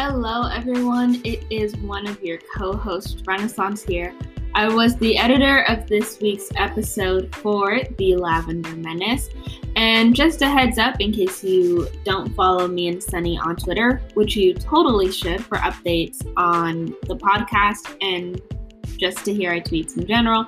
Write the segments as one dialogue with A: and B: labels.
A: Hello, everyone. It is one of your co hosts, Renaissance here. I was the editor of this week's episode for The Lavender Menace. And just a heads up in case you don't follow me and Sunny on Twitter, which you totally should for updates on the podcast and just to hear our tweets in general.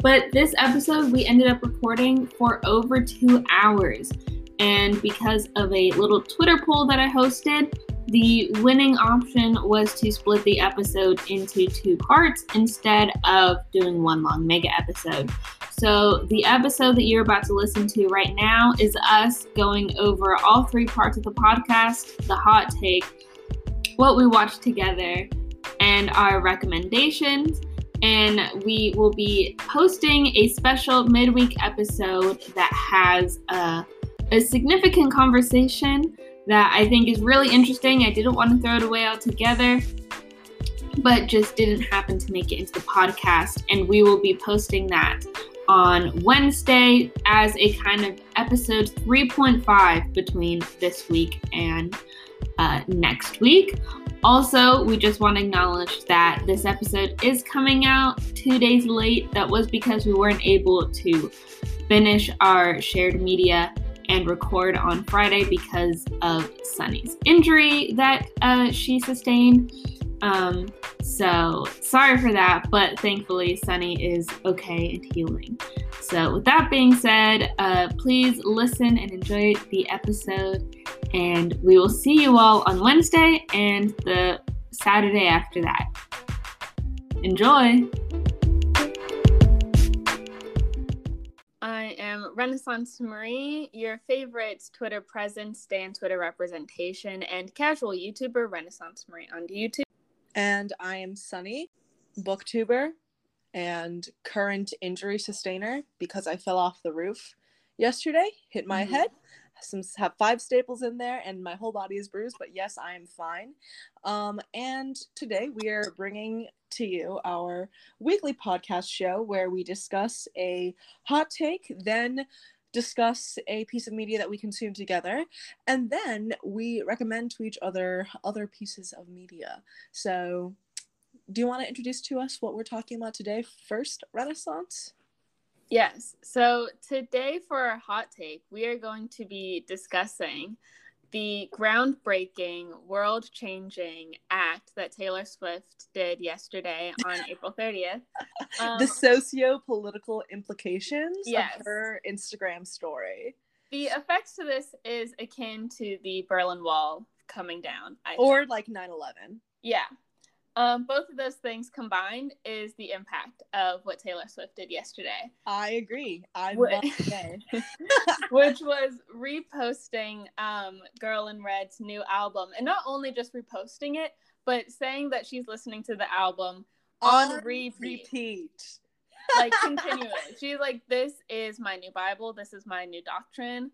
A: But this episode, we ended up recording for over two hours. And because of a little Twitter poll that I hosted, the winning option was to split the episode into two parts instead of doing one long mega episode. So, the episode that you're about to listen to right now is us going over all three parts of the podcast the hot take, what we watched together, and our recommendations. And we will be posting a special midweek episode that has a, a significant conversation that I think is really interesting. I didn't want to throw it away altogether, but just didn't happen to make it into the podcast. And we will be posting that on Wednesday as a kind of episode 3.5 between this week and uh, next week. Also, we just want to acknowledge that this episode is coming out two days late. That was because we weren't able to finish our shared media and record on Friday because of Sunny's injury that uh, she sustained. Um, so sorry for that, but thankfully Sunny is okay and healing. So with that being said, uh, please listen and enjoy the episode, and we will see you all on Wednesday and the Saturday after that. Enjoy! I am Renaissance Marie, your favorite Twitter presence, and Twitter representation, and casual YouTuber, Renaissance Marie on YouTube.
B: And I am Sunny, booktuber and current injury sustainer because I fell off the roof yesterday, hit my mm-hmm. head. Some have five staples in there, and my whole body is bruised. But yes, I am fine. Um, and today we are bringing to you our weekly podcast show where we discuss a hot take, then discuss a piece of media that we consume together and then we recommend to each other other pieces of media so do you want to introduce to us what we're talking about today first renaissance
A: yes so today for our hot take we are going to be discussing the groundbreaking, world changing act that Taylor Swift did yesterday on April 30th.
B: Um, the socio political implications yes. of her Instagram story.
A: The effects to this is akin to the Berlin Wall coming down.
B: I or think. like 9 11.
A: Yeah. Um, both of those things combined is the impact of what Taylor Swift did yesterday.
B: I agree. I love today.
A: which was reposting um, Girl in Red's new album, and not only just reposting it, but saying that she's listening to the album on, on repeat. repeat. like continually. She's like, "This is my new Bible. This is my new doctrine."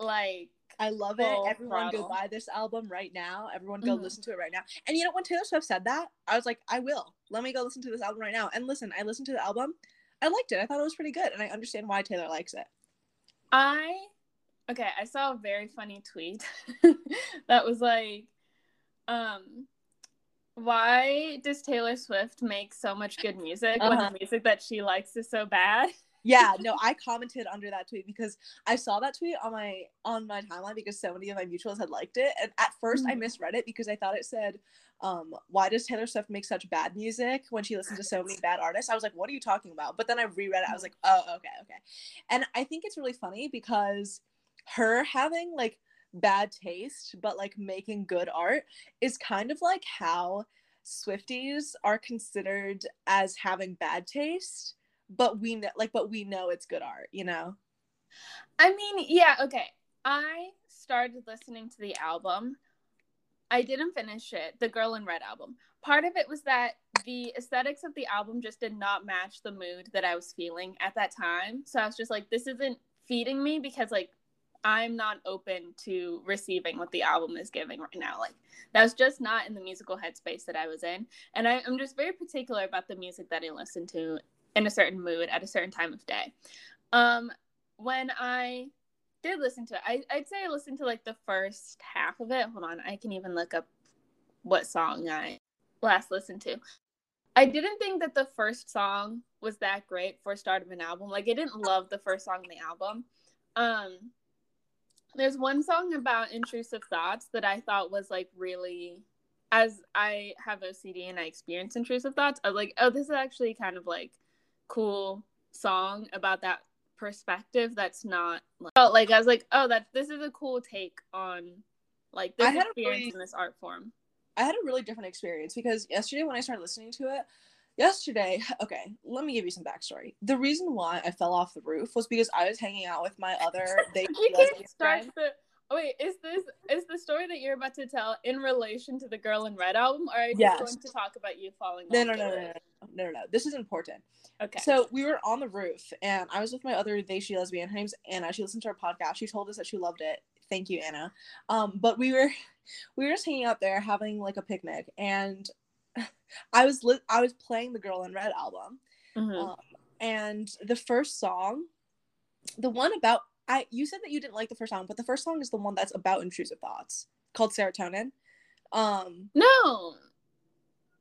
A: Like
B: I love it. Everyone throttle. go buy this album right now. Everyone go mm-hmm. listen to it right now. And you know when Taylor Swift said that, I was like, I will. Let me go listen to this album right now. And listen, I listened to the album. I liked it. I thought it was pretty good, and I understand why Taylor likes it.
A: I okay. I saw a very funny tweet that was like, um, why does Taylor Swift make so much good music uh-huh. when the music that she likes is so bad?
B: yeah, no, I commented under that tweet because I saw that tweet on my on my timeline because so many of my mutuals had liked it. And at 1st mm-hmm. I misread it because I thought it said, um, why does Taylor Swift make such bad music when she listens to so many bad artists? I was like, what are you talking about? But then I reread it, I was like, oh, okay, okay. And I think it's really funny because her having like bad taste, but like making good art is kind of like how Swifties are considered as having bad taste but we know like but we know it's good art you know?
A: I mean yeah okay. I started listening to the album. I didn't finish it the girl in red album. Part of it was that the aesthetics of the album just did not match the mood that i was feeling at that time. So i was just like this isn't feeding me because like i'm not open to receiving what the album is giving right now. Like that was just not in the musical headspace that i was in. And I, i'm just very particular about the music that i listen to in a certain mood at a certain time of day. Um, when I did listen to it, I, I'd say I listened to like the first half of it. Hold on, I can even look up what song I last listened to. I didn't think that the first song was that great for start of an album. Like I didn't love the first song on the album. Um there's one song about intrusive thoughts that I thought was like really as I have OCD and I experience intrusive thoughts, I was like, oh, this is actually kind of like cool song about that perspective that's not like, oh, like I was like, oh, that this is a cool take on like this experience really, in this art form.
B: I had a really different experience because yesterday when I started listening to it, yesterday, okay, let me give you some backstory. The reason why I fell off the roof was because I was hanging out with my other they
A: start the Oh, wait, is this is the story that you're about to tell in relation to the Girl in Red album, or are you yes. going to talk about you falling?
B: No, no, no, no, no, no, no, no. This is important. Okay. So we were on the roof, and I was with my other they she lesbian. Her name's Anna. She listened to our podcast. She told us that she loved it. Thank you, Anna. Um, but we were we were just hanging out there having like a picnic, and I was li- I was playing the Girl in Red album, mm-hmm. um, and the first song, the one about I you said that you didn't like the first song, but the first song is the one that's about intrusive thoughts called Serotonin. Um
A: No.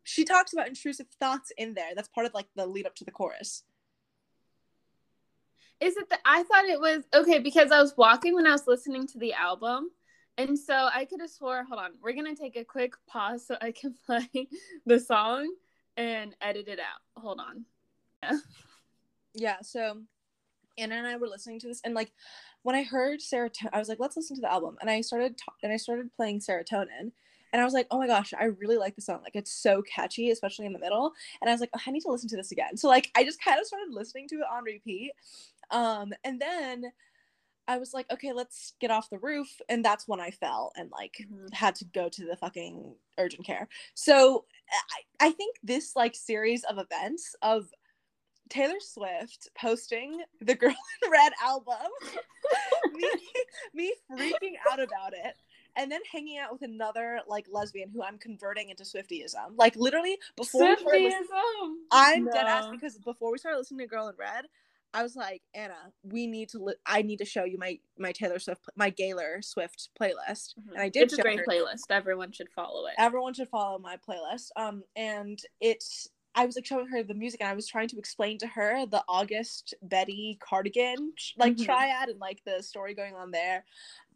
B: She talks about intrusive thoughts in there. That's part of like the lead up to the chorus.
A: Is it that I thought it was okay because I was walking when I was listening to the album. And so I could have swore, hold on, we're gonna take a quick pause so I can play the song and edit it out. Hold on.
B: Yeah. Yeah, so Anna and I were listening to this, and like when I heard serotonin, I was like, let's listen to the album. And I started ta- and I started playing serotonin, and I was like, oh my gosh, I really like the song. Like it's so catchy, especially in the middle. And I was like, oh, I need to listen to this again. So like I just kind of started listening to it on repeat. Um, and then I was like, okay, let's get off the roof. And that's when I fell and like mm-hmm. had to go to the fucking urgent care. So I, I think this like series of events of Taylor Swift posting the Girl in Red album, me, me freaking out about it, and then hanging out with another like lesbian who I'm converting into Swiftyism. Like literally before
A: Swiftyism.
B: I'm no. dead ass because before we started listening to Girl in Red, I was like, Anna, we need to. Li- I need to show you my my Taylor Swift, my Gaylor Swift playlist, mm-hmm. and I did.
A: It's a great her. playlist. Everyone should follow it.
B: Everyone should follow my playlist. Um, and it's I was like showing her the music and I was trying to explain to her the August Betty cardigan like mm-hmm. triad and like the story going on there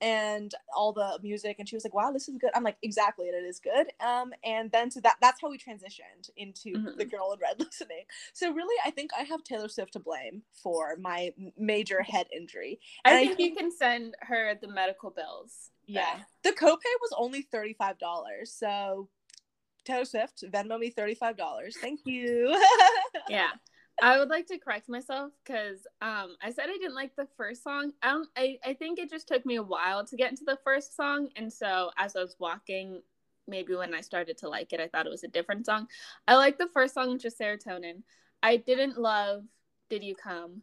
B: and all the music and she was like wow this is good. I'm like exactly it is good. Um and then so that that's how we transitioned into mm-hmm. the girl in red listening. So really i think i have taylor swift to blame for my major head injury.
A: And i think, I think you can send her the medical bills.
B: Yeah. The copay was only $35 so Taylor Swift, Venmo me $35. Thank you.
A: yeah. I would like to correct myself because um, I said I didn't like the first song. I, don't, I I think it just took me a while to get into the first song, and so as I was walking, maybe when I started to like it, I thought it was a different song. I like the first song, which is Serotonin. I didn't love Did You Come.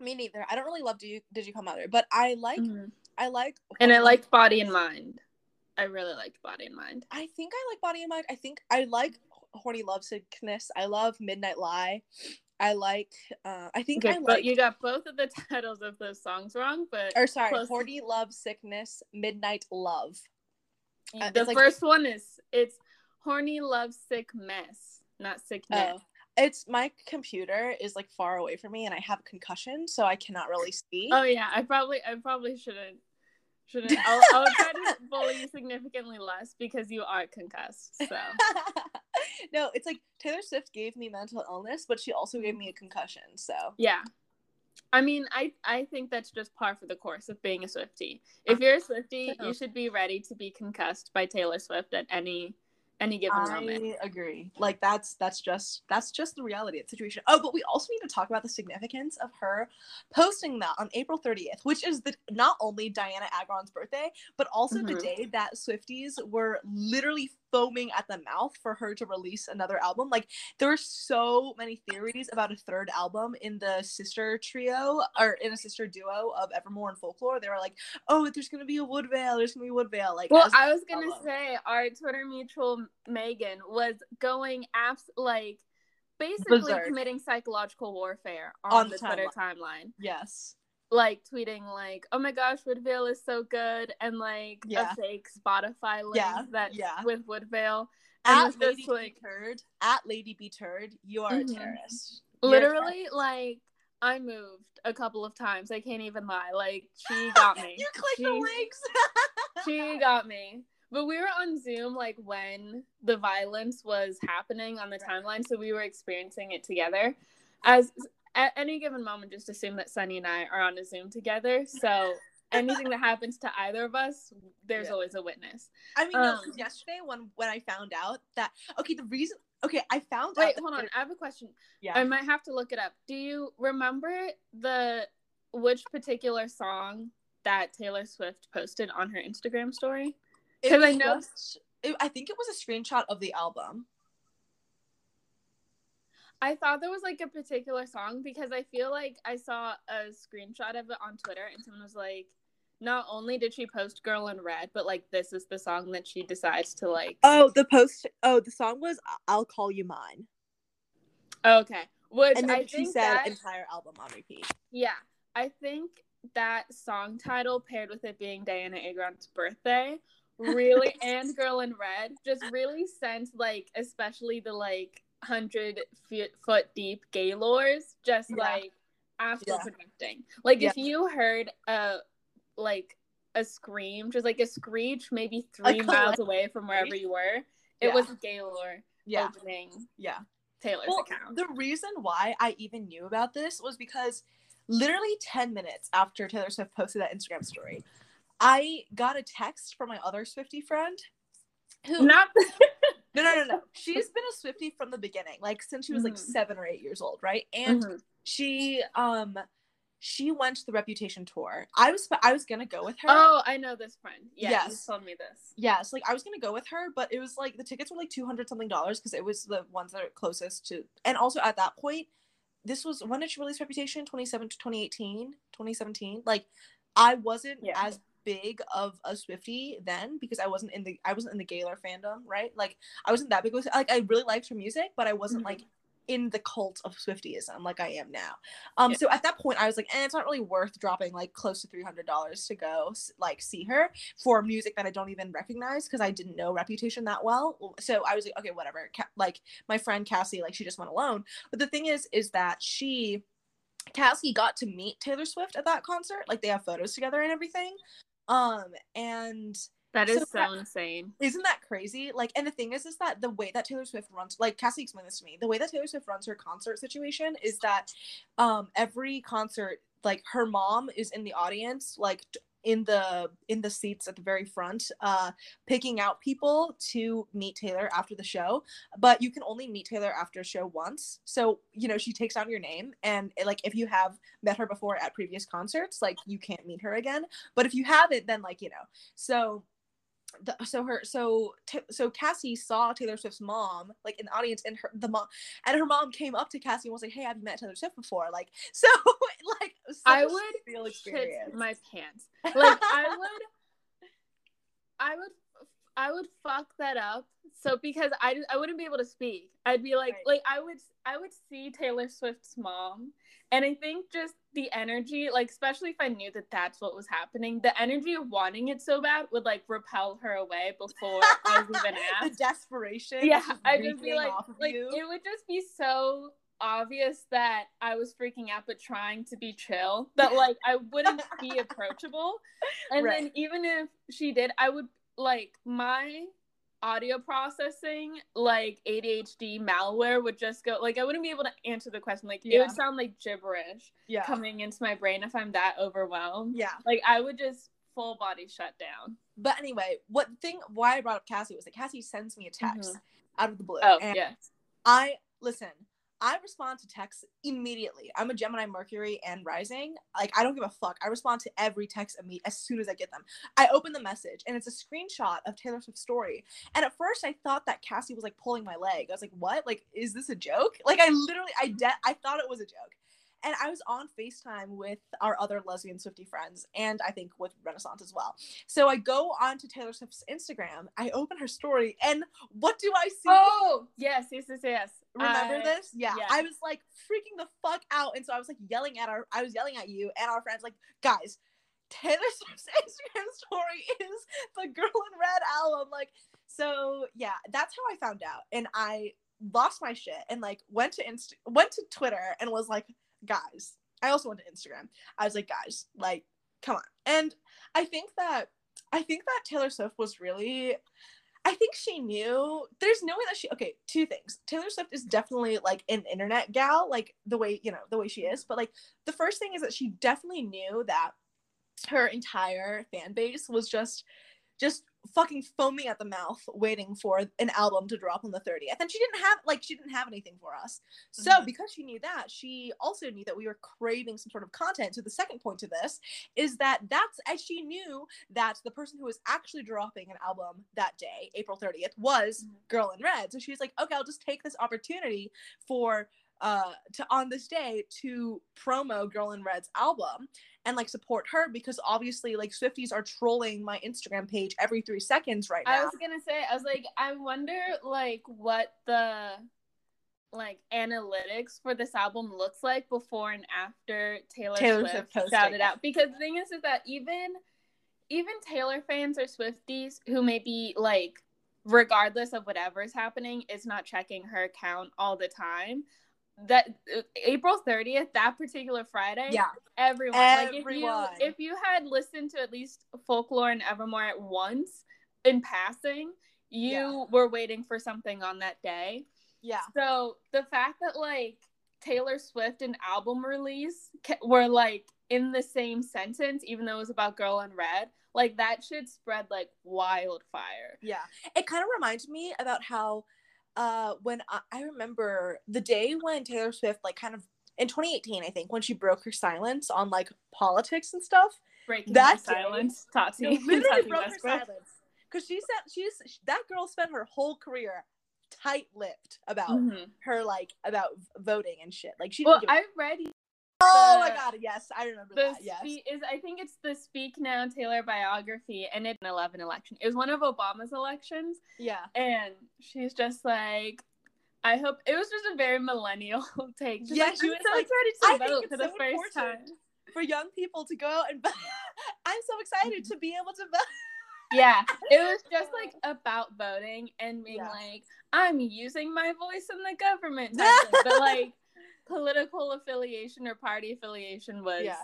B: Me neither. I don't really love Did You Did You Come either, but I like mm-hmm. I like
A: and I liked Body and Mind. I really liked Body and Mind.
B: I think I like Body and Mind. I think I like Horny Lovesickness. I love Midnight Lie. I like. Uh, I think okay, I like.
A: But you got both of the titles of those songs wrong. But
B: or sorry, close. Horny Love Sickness, Midnight Love.
A: Uh, the first like, one is it's Horny Love Sick Mess, not Sickness. Oh.
B: It's my computer is like far away from me, and I have a concussion, so I cannot really see.
A: Oh yeah, I probably I probably shouldn't Shouldn't I'll, I'll try to bully you significantly less because you are concussed. So
B: no, it's like Taylor Swift gave me mental illness, but she also gave me a concussion. So
A: yeah, I mean, I I think that's just par for the course of being a Swifty. If you're a Swifty, you should be ready to be concussed by Taylor Swift at any any given I moment.
B: I agree. Like that's that's just that's just the reality of the situation. Oh, but we also need to talk about the significance of her posting that on April 30th, which is the not only Dianna Agron's birthday, but also mm-hmm. the day that Swifties were literally foaming at the mouth for her to release another album. Like there were so many theories about a third album in the sister trio or in a sister duo of Evermore and Folklore. They were like, "Oh, there's gonna be a Woodvale. There's gonna be Woodvale." Like,
A: well, I was gonna album. say our Twitter mutual Megan was going abs like basically committing psychological warfare on, on the, the timeline. Twitter timeline.
B: Yes
A: like tweeting like, "Oh my gosh, Woodvale is so good," and like
B: Yeah.
A: a fake Spotify link
B: Yeah,
A: that's
B: yeah.
A: with Woodvale.
B: At
A: And it's
B: Lady
A: just like
B: B Turd, at Lady B Turd, you are
A: Mhm.
B: a terrorist. You're a
A: literally like I moved a couple of times. I can't even lie. Like she got me.
B: you click the links.
A: she got me. But we were on Zoom like when the violence was happening on the
B: Right.
A: timeline, so we were experiencing it together. As at any given moment, just assume that Sunny and I are on a Zoom together. So anything that happens to either of us, there's
B: Yeah.
A: always a witness.
B: I mean, no,
A: Um,
B: yesterday when when I found out that okay, the reason okay, I found
A: Wait, hold on. I have a question.
B: Yeah.
A: I might have to look it up. Do you remember the which particular song that Taylor Swift posted on her Instagram story? Because I know-
B: just- it- I think it was a screenshot of the album.
A: I thought there was like a particular song because I feel like I saw a screenshot of it on Twitter and someone was like, not only did she post Girl in Red, but like this is the song that she decides to like.
B: Oh, the post. Oh, the song was "I'll Call You Mine,"
A: Okay. Which
B: and then
A: I
B: she said
A: that,
B: entire album on repeat.
A: yeah, I think that song title paired with it being Dianna Agron's birthday really and Girl in Red just really sent like especially the like hundred foot deep gaylors just
B: Yeah.
A: like astral
B: Yeah.
A: projecting. Like if you heard a like a scream, just like a screech, maybe
B: A
A: three miles
B: collective
A: away from wherever you were, it
B: Yeah.
A: was a gaylor
B: Yeah,
A: opening
B: yeah.
A: Taylor's
B: Well,
A: account.
B: the reason why I even knew about this was because literally 10 minutes after Taylor Swift posted that Instagram story, I got a text from my other Swifty friend who
A: Not
B: no no no no she's been a Swifty from the beginning like since she was like
A: Mhm.
B: 7 or 8 years old right and
A: Mhm.
B: she um she went to the Reputation tour I was I was gonna go with her
A: Oh, I know this friend. Yeah, you
B: Yes.
A: told me this.
B: Yes, like I was gonna go with her, but it was like the tickets were like two hundred something dollars because it was the ones that are closest to. And also at that point, this was when did she release Reputation? 27 to 2018, 2017. Like I wasn't
A: Yeah.
B: as big of a Swifty then because I wasn't in the I wasn't in the Gaylor fandom, right? Like I wasn't that big with like I really liked her music, but I wasn't
A: Mhm.
B: like in the cult of Swiftyism like I am now. Um,
A: Yeah.
B: so at that point I was like, eh, it's not really worth dropping like close to three hundred dollars to go like see her for music that I don't even recognize because I didn't know Reputation that well. So I was like, okay, whatever. Ca- like my friend Cassie, like she just went alone. But the thing is, is that she, Cassie, got to meet Taylor Swift at that concert. Like they have photos together and everything. Um, and
A: That is
B: So
A: so,
B: that-
A: insane.
B: isn't that crazy? Like, and the thing is, is that the way that Taylor Swift runs, like Cassie explained this to me, the way that Taylor Swift runs her concert situation is that, um, every concert, like her mom is in the audience, like t- in the in the seats at the very front, uh, picking out people to meet Taylor after the show. But you can only meet Taylor after a show once, so you know she takes down your name, and like if you have met her before at previous concerts, like you can't meet her again. But if you haven't, then like you know, so the, so her so so Cassie saw Taylor Swift's mom like in the audience and her the mom and her mom came up to Cassie and was like, "Hey, have you met Taylor Swift before?" Like so like
A: I would Shit
B: experience.
A: my pants. Like I would, I would, I would fuck that up. So because I I wouldn't be able to speak. I'd be like
B: Right.
A: like I would I would see Taylor Swift's mom, and I think just the energy, like especially if I knew that that's what was happening, the energy of wanting it so bad would like repel her away before I was even
B: the
A: asked.
B: desperation.
A: yeah, I'd just be like,
B: of
A: like
B: you.
A: it would just be so obvious that I was freaking out, but trying to be chill. That like I wouldn't be approachable, and then even if she did, I would like my audio processing like ADHD malware would just go like I wouldn't be able to answer the question like it would sound like gibberish
B: yeah,
A: coming into my brain if I'm that overwhelmed.
B: yeah.
A: Like I would just full body shut down.
B: But anyway, what thing? Why I brought up Cassie was that Cassie sends me a text mm-hmm. out of the blue.
A: Oh
B: and
A: yes.
B: I listen. I respond to texts immediately. I'm a Gemini, Mercury, and Rising. Like I don't give a fuck. I respond to every text imme- as soon as I get them. I open the message and it's a screenshot of Taylor Swift's story. And at first, I thought that Cassie was like pulling my leg. I was like, "What? Like, is this a joke?" Like I literally, I de- I thought it was a joke. And I was on FaceTime with our other lesbian Swifty friends, and I think with Renaissance as well. So I go onto Taylor Swift's Instagram. I open her story, and what do I see?
A: Oh, yes, yes, yes, yes.
B: Remember
A: I-
B: this? Yeah.
A: yeah.
B: I was like freaking the fuck out. And so I was like yelling at our I was yelling at you and our friends, like, guys, Taylor Swift's Instagram story is the Girl in Red album. Like, so yeah, that's how I found out. And I lost my shit and like went to Inst went to Twitter and was like, guys, I also went to Instagram. I was like, guys, like, come on. And I think that I think that Taylor Swift was really I think she knew there's no way that she okay, two things. Taylor Swift is definitely like an internet gal, like the way, you know, the way she is. But like the first thing is that she definitely knew that her entire fan base was just just fucking foaming at the mouth waiting for an album to drop on the 30th and she didn't have like she didn't have anything for us so
A: Mhm.
B: because she knew that she also knew that we were craving some sort of content so the second point to this is that that's as she knew that the person who was actually dropping an album that day april 30th was
A: Mhm.
B: girl in red so she was like okay i'll just take this opportunity for uh to on this day to promo girl in red's album and like support her because obviously like swifties are trolling my instagram page every three seconds right now.
A: I was gonna say, I was like, I wonder like what the like analytics for this album looks like before and after Taylor,
B: Taylor
A: Swift, shouted out. Because the thing is, is that even even Taylor fans or Swifties who may be like, regardless of whatever's happening, is not checking her account all the time. That uh, April thirtieth, that particular Friday,
B: yeah
A: everyone. Like if you if you had listened to at least folklore and Evermore at once in passing, you
B: Yeah.
A: were waiting for something on that day.
B: yeah
A: So the fact that like Taylor Swift and album release were like in the same sentence, even though it was about Girl in Red, like that should spread like wildfire.
B: Yeah. It kind of reminds me about how uh when I, I remember the day when Taylor Swift like kind of in 2018 I think when she broke her silence on like politics and stuff
A: Breaking
B: That day-
A: silence, Tati.
B: literally
A: Tati
B: broke her silence cuz she said she's that girl spent her whole career tight-lipped about
A: Mhm.
B: her like about voting and shit like she
A: Well,
B: didn't give a-
A: I read
B: Oh my god, yes, I remember that. Yes.
A: spe- is I think it's the Speak Now Taylor biography, and it's an eleven election. It was one of Obama's elections,
B: Yeah.
A: and she's just like, I hope it was just a very millennial take. Just
B: Yeah,
A: like,
B: she was
A: so
B: like,
A: excited to
B: think
A: vote for the
B: so
A: first time.
B: For young people to go out and vote. I'm so excited mm-hmm. to be able to vote.
A: Yeah, it was just like about voting and being
B: Yeah.
A: like, I'm using my voice in the government, but like political affiliation or party affiliation was
B: Yeah.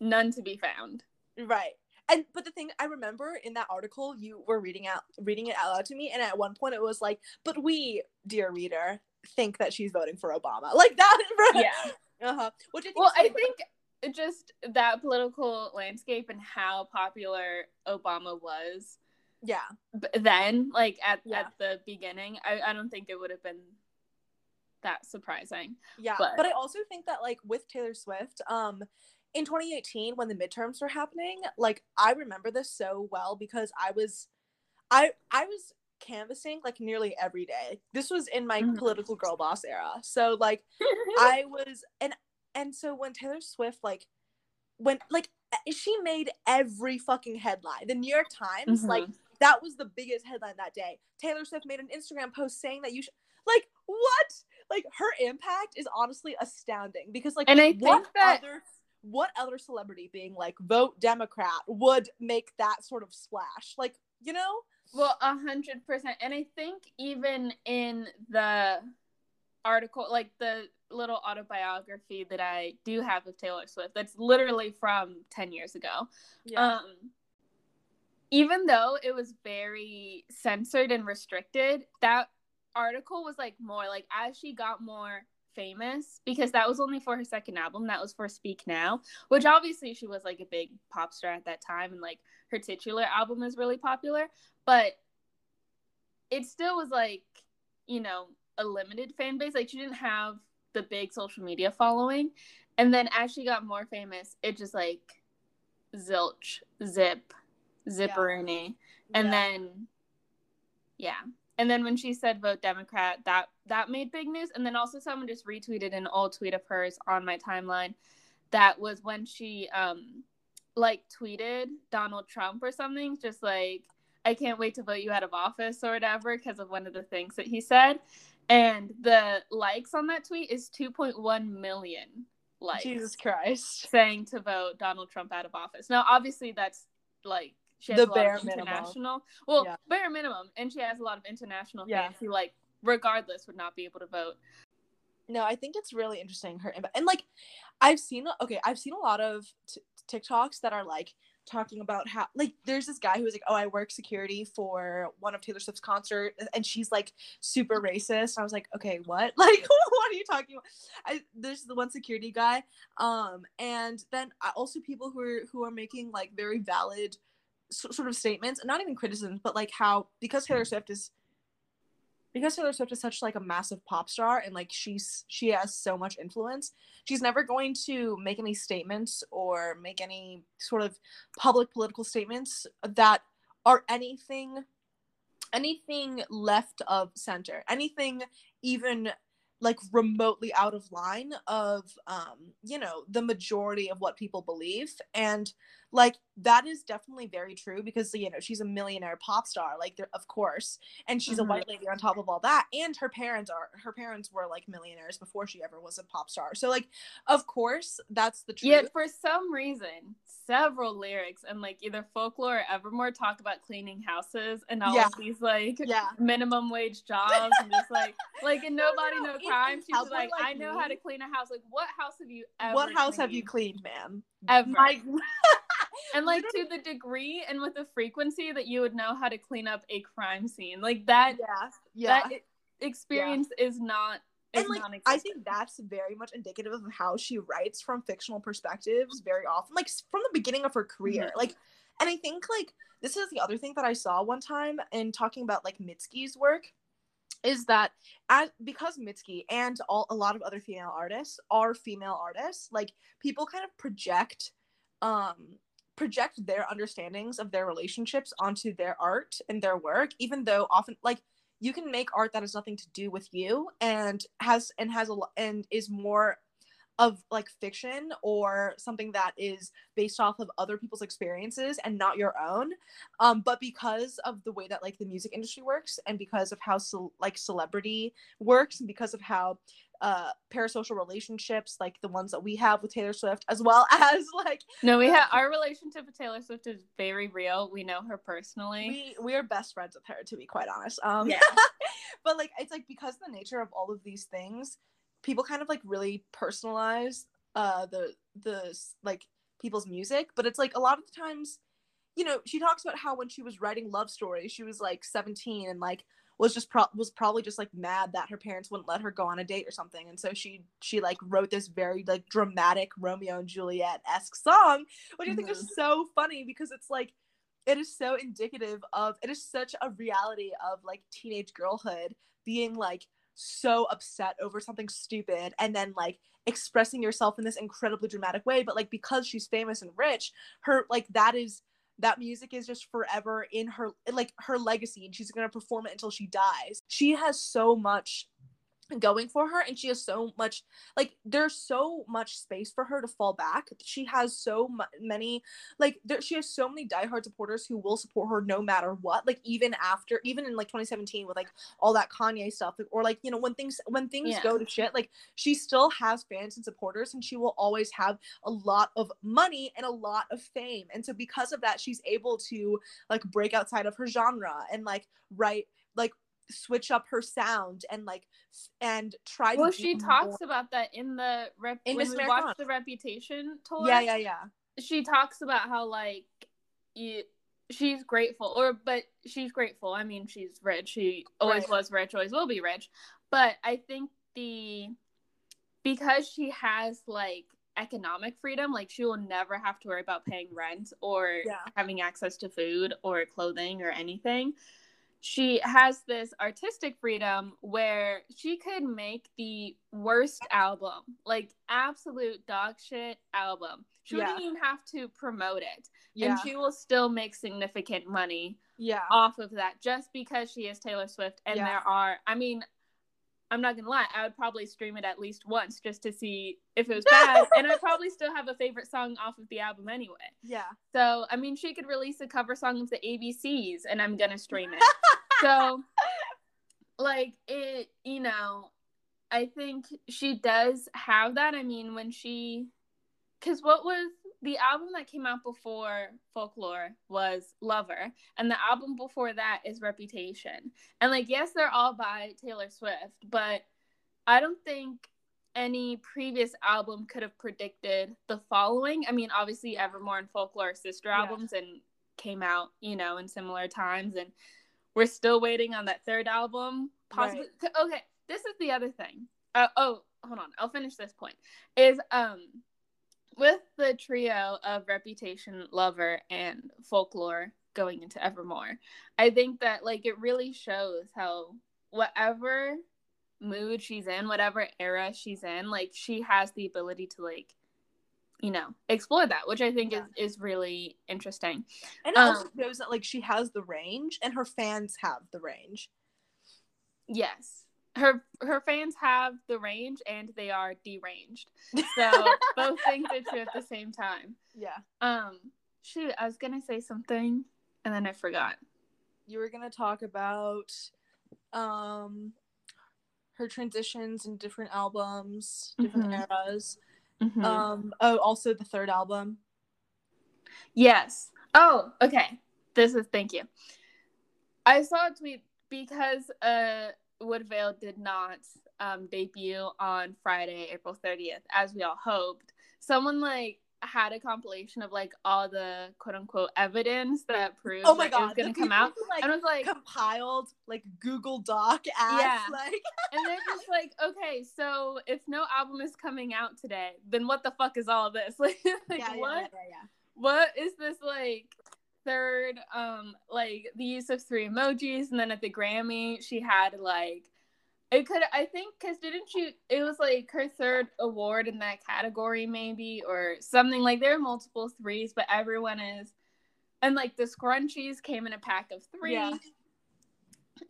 A: none to be found.
B: Right. And but the thing I remember in that article you were reading out reading it out loud to me and at one point it was like, but we, dear reader, think that she's voting for Obama. Like that
A: Yeah.
B: Uh-huh. Which I think
A: Well, I think just that political landscape and how popular Obama was
B: yeah.
A: then, like at,
B: Yeah.
A: at the beginning, I, I don't think it would have been that surprising.
B: Yeah. But,
A: But-
B: I also think that like with Taylor Swift, um in 2018 when the midterms were happening, like I remember this so well because I was I I was canvassing like nearly every day. This was in my
A: Mhm.
B: political girl boss era. So like I was and and so when Taylor Swift like when like she made every fucking headline. The New York Times like
A: Mhm.
B: that was the biggest headline that day. Taylor Swift made an Instagram post saying that you should like what? Like her impact is honestly astounding because like
A: And I
B: what
A: think that-
B: other what other celebrity being like vote Democrat would make that sort of splash? Like, you know?
A: Well, a hundred percent, and I think even in the article, like the little autobiography that I do have of Taylor Swift, that's literally from ten years ago. Um, even though it was very censored and restricted, that article was like more like as she got more famous because that was only for her second album that was for speak now which obviously she was like a big pop star at that time and like her titular album is really popular but it still was like you know a limited fan base. Like she didn't have the big social media following and then as she got more famous it just like zilch zip zipperini and
B: Yeah.
A: then yeah and then when she said vote democrat that that made big news. And then also someone just retweeted an old tweet of hers on my timeline that was when she um like tweeted Donald Trump or something, just like I can't wait to vote you out of office or whatever because of one of the things that he said. And the likes on that tweet is 2.1 million likes.
B: Jesus Christ.
A: Saying to vote Donald Trump out of office. Now, obviously, that's like she has
B: The
A: a lot
B: bare
A: of
B: minimum.
A: international. Well,
B: Yeah.
A: bare minimum, and she has a lot of international
B: Yeah.
A: fans who, like, regardless, would not be able to vote.
B: No, I think it's really interesting her impact. And like I've seen okay, I've seen a lot of t- TikToks that are like talking about how like there's this guy who was like, "Oh, I work security for one of Taylor Swift's concert and she's like super racist." I was like, "Okay, what? Like what are you talking about?" I there's the one security guy um and then also people who are who are making like very valid sort of statements and not even criticisms, but like how because Taylor Swift is because Taylor Swift is such like a massive pop star and like she's she has so much influence, she's never going to make any statements or make any sort of public political statements that are anything anything left of center, anything even like remotely out of line of um you know the majority of what people believe. And like that is definitely very true because you know she's a millionaire pop star like of course and she's
A: Mhm.
B: a white lady on top of all that and her parents are her parents were like millionaires before she ever was a pop star so like of course that's the truth
A: Yet, for some reason, several lyrics and, like, either folklore or Evermore talk about cleaning houses and all
B: Yeah.
A: of these, like,
B: yeah
A: minimum wage jobs and just like like in nobody
B: no,
A: no
B: in-
A: crime. She's like,
B: like
A: I know how to clean a house. Like, what house have you ever?
B: what house have you
A: cleaned?
B: cleaned ma'am
A: Ever.
B: My-
A: and like to the degree and with the frequency that you would know how to clean up a crime scene, like that.
B: yeah yeah
A: That experience is not.
B: And like. I think that's very much indicative of how she writes from fictional perspectives very often, like from the beginning of her career.
A: Mhm.
B: Like, and I think like this is the other thing that I saw one time in talking about like Mitski's work is that as because Mitski and all a lot of other female artists are female artists, like people kind of project um project their understandings of their relationships onto their art and their work even though often like you can make art that has nothing to do with you and has and has a and is more of like fiction or something that is based off of other people's experiences and not your own. Um but because of the way that like the music industry works and because of how ce- like celebrity works and because of how uh parasocial relationships like the ones that we have with Taylor Swift as well as like
A: no, we have our relationship with Taylor Swift is very real. We know her personally.
B: we we are best friends with her to be quite honest um
A: Yeah.
B: but like it's like because of the nature of all of these things people kind of like really personalize uh the the like people's music but it's like a lot of the times you know she talks about how when she was writing love stories she was like 17 and like was just pro- was probably just like mad that her parents wouldn't let her go on a date or something and so she she like wrote this very like dramatic romeo and juliet-esque song which i think is mm-hmm. so funny because it's like it is so indicative of it is such a reality of like teenage girlhood being like so upset over something stupid and then like expressing yourself in this incredibly dramatic way but like because she's famous and rich her like that is that music is just forever in her like her legacy and she's going to perform it until she dies. She has so much going for her and she has so much like there's so much space for her to fall back she has so mu- many like there, she has so many diehard supporters who will support her no matter what like even after even in like 2017 with like all that kanye stuff like, or like you know when things when things
A: Yeah.
B: go to shit like she still has fans and supporters and she will always have a lot of money and a lot of fame and so because of that she's able to like break outside of her genre and like write like switch up her sound and like and try
A: Well, she
B: more-
A: talks about that in the rep-
B: In
A: when
B: Miss
A: we watched the Reputation tour.
B: yeah yeah yeah
A: she talks about how like you she's grateful or but she's grateful i mean she's rich she always
B: Right.
A: was rich always will be rich but i think the because she has like economic freedom like she will never have to worry about paying rent or
B: Yeah.
A: having access to food or clothing or anything she has this artistic freedom where she could make the worst album, like absolute dog shit album. She
B: Yeah.
A: wouldn't even have to promote it.
B: yeah
A: And she will still make significant money
B: yeah
A: off of that just because she is Taylor Swift. And
B: Yeah.
A: there are, I mean, I'm not gonna lie, I would probably stream it at least once just to see if it was bad, and I'd probably still have a favorite song off of the album anyway.
B: Yeah.
A: So I mean, she could release a cover song of the ABCs, and I'm gonna stream it. so, like it, you know, I think she does have that. I mean, when she, because what was the album that came out before Folklore was Lover, and the album before that is Reputation. And like, yes, they're all by Taylor Swift, but I don't think any previous album could have predicted the following. I mean, obviously, Evermore and Folklore are sister albums yeah. and came out, you know, in similar times, and we're still waiting on that third album. Possibly. Right. Okay, this is the other thing. Uh, oh, hold on. I'll finish this point. Is um with the trio of Reputation, Lover, and Folklore going into Evermore, I think that like it really shows how whatever mood she's in, whatever era she's in, like she has the ability to like you know explore that which i think yeah. is is really interesting
B: and um, also shows that like she has the range and her fans have the range
A: yes her her fans have the range and they are deranged. So both things are true at the same time.
B: Yeah.
A: Um shoot, I was gonna say something and then I forgot.
B: You were gonna talk about um her transitions in different albums, different mm-hmm. eras. Mm-hmm. Um oh also the third album.
A: Yes. Oh, okay. This is thank you. I saw a tweet because uh Woodvale did not um, debut on Friday, April 30th, as we all hoped. Someone like had a compilation of like all the quote unquote evidence that proved oh my God, it was going to come out.
B: like,
A: and it was like
B: compiled like Google Doc ads. Yeah. Like,
A: and they're just like, okay, so if no album is coming out today, then what the fuck is all this? like, like yeah, what? Yeah, yeah, what is this like? third um like the use of three emojis and then at the grammy she had like it could i think because didn't you it was like her third award in that category maybe or something like there are multiple threes but everyone is and like the scrunchies came in a pack of three yeah.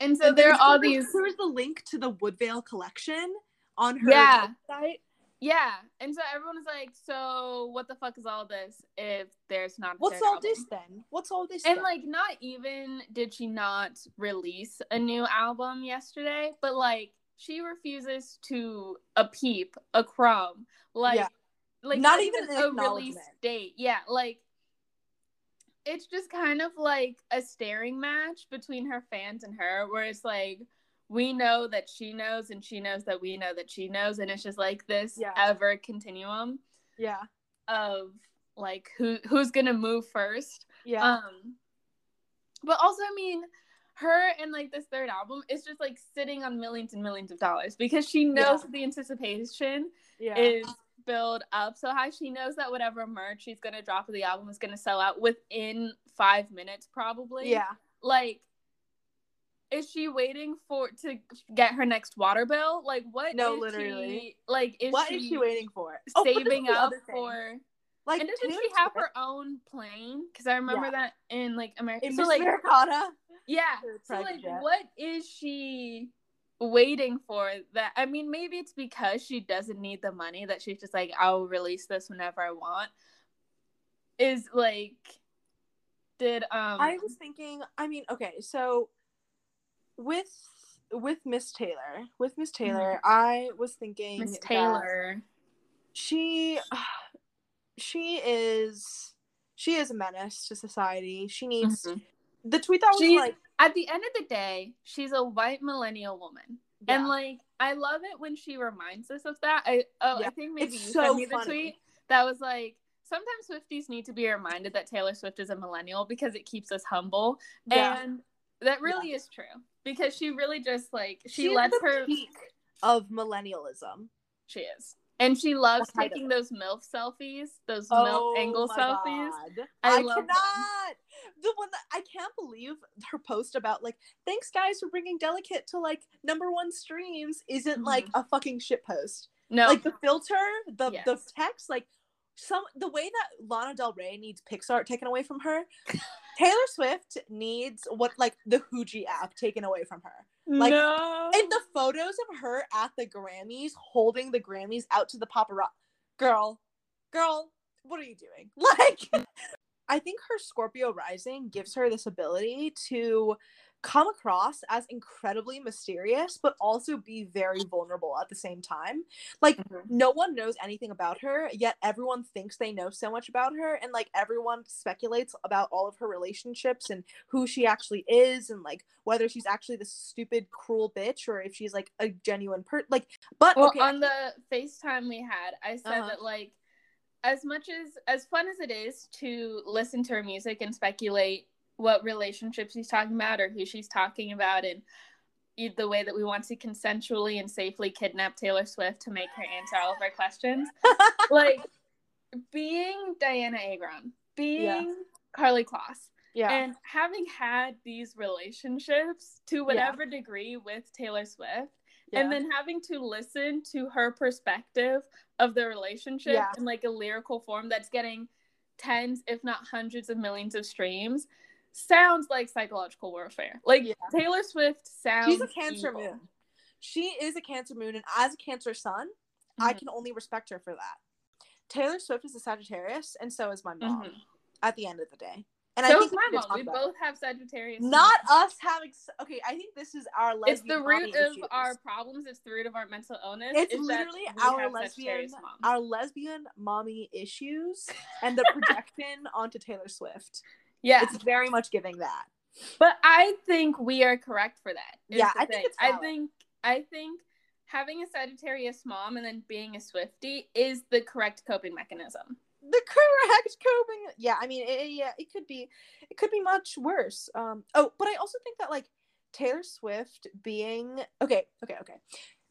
A: and so and there are all these
B: there's the link to the woodvale collection on her yeah. website
A: yeah, and so everyone was like, "So what the fuck is all this? If there's not
B: what's all album? this then? What's all this?"
A: And
B: then?
A: like, not even did she not release a new album yesterday, but like she refuses to a peep, a crumb, like, yeah. like not, not even, even a release date. Yeah, like it's just kind of like a staring match between her fans and her, where it's like we know that she knows and she knows that we know that she knows and it's just like this yeah. ever continuum
B: yeah
A: of like who who's gonna move first
B: yeah
A: um but also i mean her and like this third album is just like sitting on millions and millions of dollars because she knows yeah. the anticipation yeah. is build up so high she knows that whatever merch she's gonna drop of the album is gonna sell out within five minutes probably
B: yeah
A: like is she waiting for to get her next water bill? Like what?
B: No, literally.
A: She, like is
B: what
A: she
B: is she waiting for?
A: Oh, saving oh, up for. Like, and doesn't she have her own plane? Because I remember yeah. that in like America.
B: In
A: so,
B: like, Americana.
A: Yeah. So like, jet. what is she waiting for? That I mean, maybe it's because she doesn't need the money that she's just like, I'll release this whenever I want. Is like, did um?
B: I was thinking. I mean, okay, so with with Miss Taylor, with Miss Taylor, mm-hmm. I was thinking
A: Miss Taylor.
B: She she is she is a menace to society. She needs mm-hmm. the tweet that was she's, like
A: at the end of the day, she's a white millennial woman. Yeah. And like I love it when she reminds us of that. I oh yeah. I think maybe it's you so sent me the tweet that was like sometimes Swifties need to be reminded that Taylor Swift is a millennial because it keeps us humble. Yeah. And that really is true because she really just like she She's lets her
B: peak of millennialism.
A: She is. And she loves taking those MILF selfies, those oh, MILF angle selfies. God.
B: I, I cannot. Them. The one that I can't believe her post about like, thanks guys for bringing Delicate to like number one streams isn't mm-hmm. like a fucking shit post.
A: No,
B: like the filter, the yes. the text, like some the way that Lana Del Rey needs PicsArt taken away from her, Taylor Swift needs what like the Huji app taken away from her. Like
A: no.
B: and the photos of her at the Grammys holding the Grammys out to the paparazzi. Girl, girl, what are you doing? Like I think her Scorpio rising gives her this ability to come across as incredibly mysterious but also be very vulnerable at the same time like
A: Mhm.
B: no one knows anything about her yet everyone thinks they know so much about her and like everyone speculates about all of her relationships and who she actually is and like whether she's actually this stupid cruel bitch or if she's like a genuine per like but
A: Well,
B: okay
A: on the FaceTime we had, I said
B: Uh-huh.
A: that like as much as as fun as it is to listen to her music and speculate what relationships she's talking about or who she's talking about and the way that we want to consensually and safely kidnap Taylor Swift to make her answer all of our questions. like being Dianna Agron, being Karlie Kloss,
B: yeah
A: and having had these relationships to whatever degree with Taylor Swift,
B: yeah.
A: and then having to listen to her perspective of the relationship
B: Yeah.
A: in like a lyrical form that's getting tens, if not hundreds of millions of streams, sounds like psychological warfare. Like
B: Yeah.
A: Taylor Swift sounds.
B: she's a cancer
A: evil.
B: moon she is a cancer moon and as a cancer sun i
A: Mhm.
B: can only respect her for that taylor swift is a sagittarius and so is my mom
A: Mhm.
B: at the end of the day and
A: So
B: i think we
A: my mom. We both
B: it.
A: have Sagittarius.
B: not us having okay i think this is our lesbian
A: It's the root of
B: issues.
A: our problems. It's the root of our mental illness.
B: it's literally our lesbian our lesbian mommy issues and the projection onto taylor swift
A: yeah.
B: it's very much giving that
A: But I think we are correct for that.
B: Yeah, I think
A: I think I think having a Sagittarius mom and then being a Swifty is the correct coping mechanism.
B: the correct coping yeah i mean it, yeah it could be it could be much worse um oh but i also think that like taylor swift being okay okay okay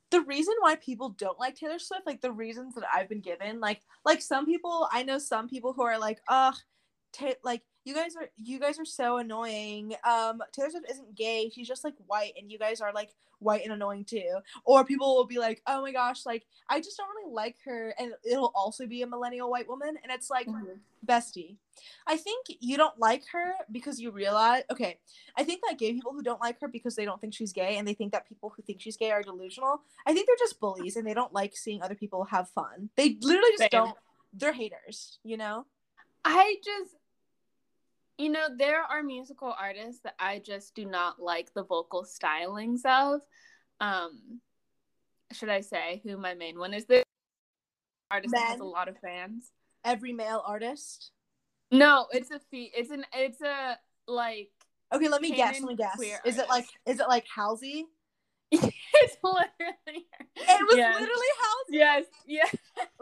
B: the reason why people don't like taylor swift like the reasons that i've been given like like some people i know some people who are like ugh ta- like you guys are you guys are so annoying. Um taylor swift isn't gay she's just like white and you guys are like white and annoying too. Or people will be like oh my gosh like i just don't really like her and it'll also be a millennial white woman and it's like bestie. I think you don't like her because you realize okay i think that gay people who don't like her because they don't think she's gay and they think that people who think she's gay are delusional i think they're just bullies and they don't like seeing other people have fun. They literally just
A: Same.
B: don't they're haters you know?
A: I just you know, there are musical artists that I just do not like the vocal stylings of. Um should I say who my main one is? There artist that has a lot of fans?
B: every male artist?
A: No, it's a fee it's an it's a like
B: okay let me guess let me guess. is it like is it like halsey
A: it's literally
B: it was
A: Yes.
B: literally halsey
A: Yes, yes.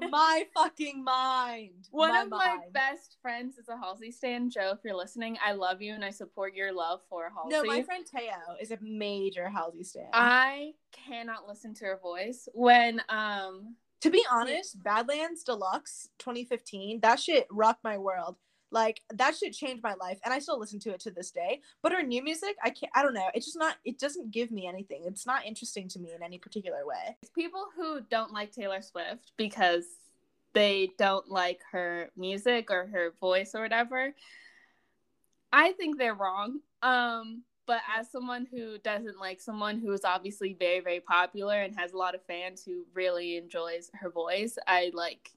B: my fucking mind
A: One
B: my
A: of my best friends is a Halsey stan. Joe, if you're listening, I love you and I support your love for Halsey.
B: no my friend teo is a major halsey stan
A: I cannot listen to her voice when um
B: To be honest, Badlands Deluxe 2015, that shit rocked my world. Like that shit changed my life, and I still listen to it to this day. But her new music, I can't. I don't know. It's just not. It doesn't give me anything. It's not interesting to me in any particular way.
A: people who don't like Taylor Swift because they don't like her music or her voice or whatever, I think they're wrong. Um, but as someone who doesn't like someone who is obviously very, very popular and has a lot of fans who really enjoys her voice, I like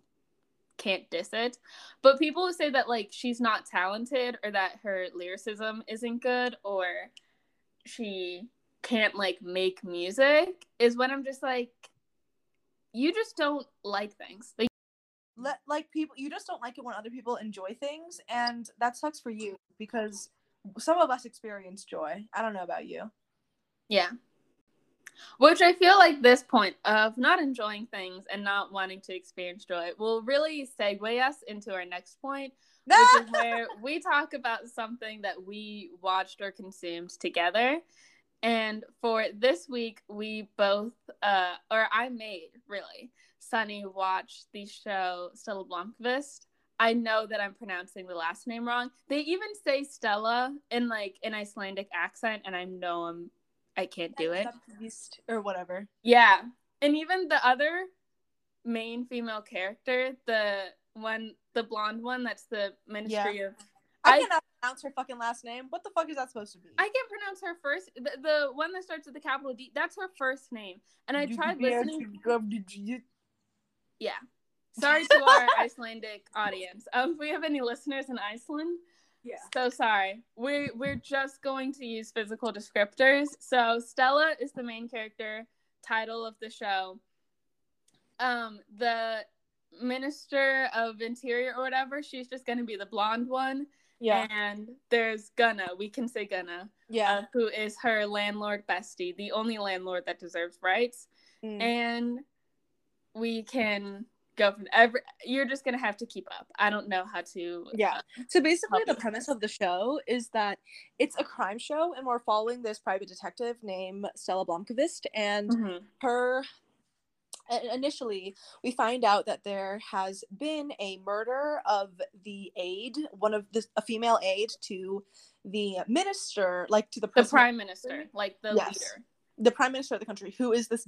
A: can't diss it. But people who say that like she's not talented or that her lyricism isn't good or she can't like make music is when I'm just like you just don't like things. Like
B: Let like people. You just don't like it when other people enjoy things, and that sucks for you because some of us experience joy. I don't know about you.
A: yeah. Which I feel like this point of not enjoying things and not wanting to experience joy will really segue us into our next point, which is where we talk about something that we watched or consumed together. And for this week, we both, uh, or I made really, Sunny watch the show Stella Blomkvist. I know that I'm pronouncing the last name wrong. They even say Stella in like an Icelandic accent, and I know I'm, I can't do it.
B: Or whatever.
A: Yeah. And even the other main female character, the one, the blonde one, that's the Ministry of
B: I,
A: I-
B: cannot pronounce her fucking last name. What the fuck is that supposed to be?
A: I can't pronounce her first. The, the one that starts with the capital D. That's her first name. And I tried listening. Yeah. Sorry to our Icelandic audience. Um, if we have any listeners in Iceland,
B: Yeah.
A: so sorry. We're we're just going to use physical descriptors. So Stella is the main character, title of the show. Um, the minister of interior or whatever, she's just gonna be the blonde one.
B: Yeah.
A: And there's Gunna, we can say Gunna,
B: Yeah.
A: uh, who is her landlord bestie, the only landlord that deserves rights.
B: Mm.
A: And we can go from every. You're just gonna have to keep up. I don't know how to.
B: Yeah. So basically, the premise of the show is that it's a crime show, and we're following this private detective named Stella Blomkvist, and
A: Mhm.
B: her. Initially, we find out that there has been a murder of the aide, one of the a female aide to the minister, like to the
A: The prime minister, like the
B: Yes.
A: leader.
B: the prime minister of the country, who is this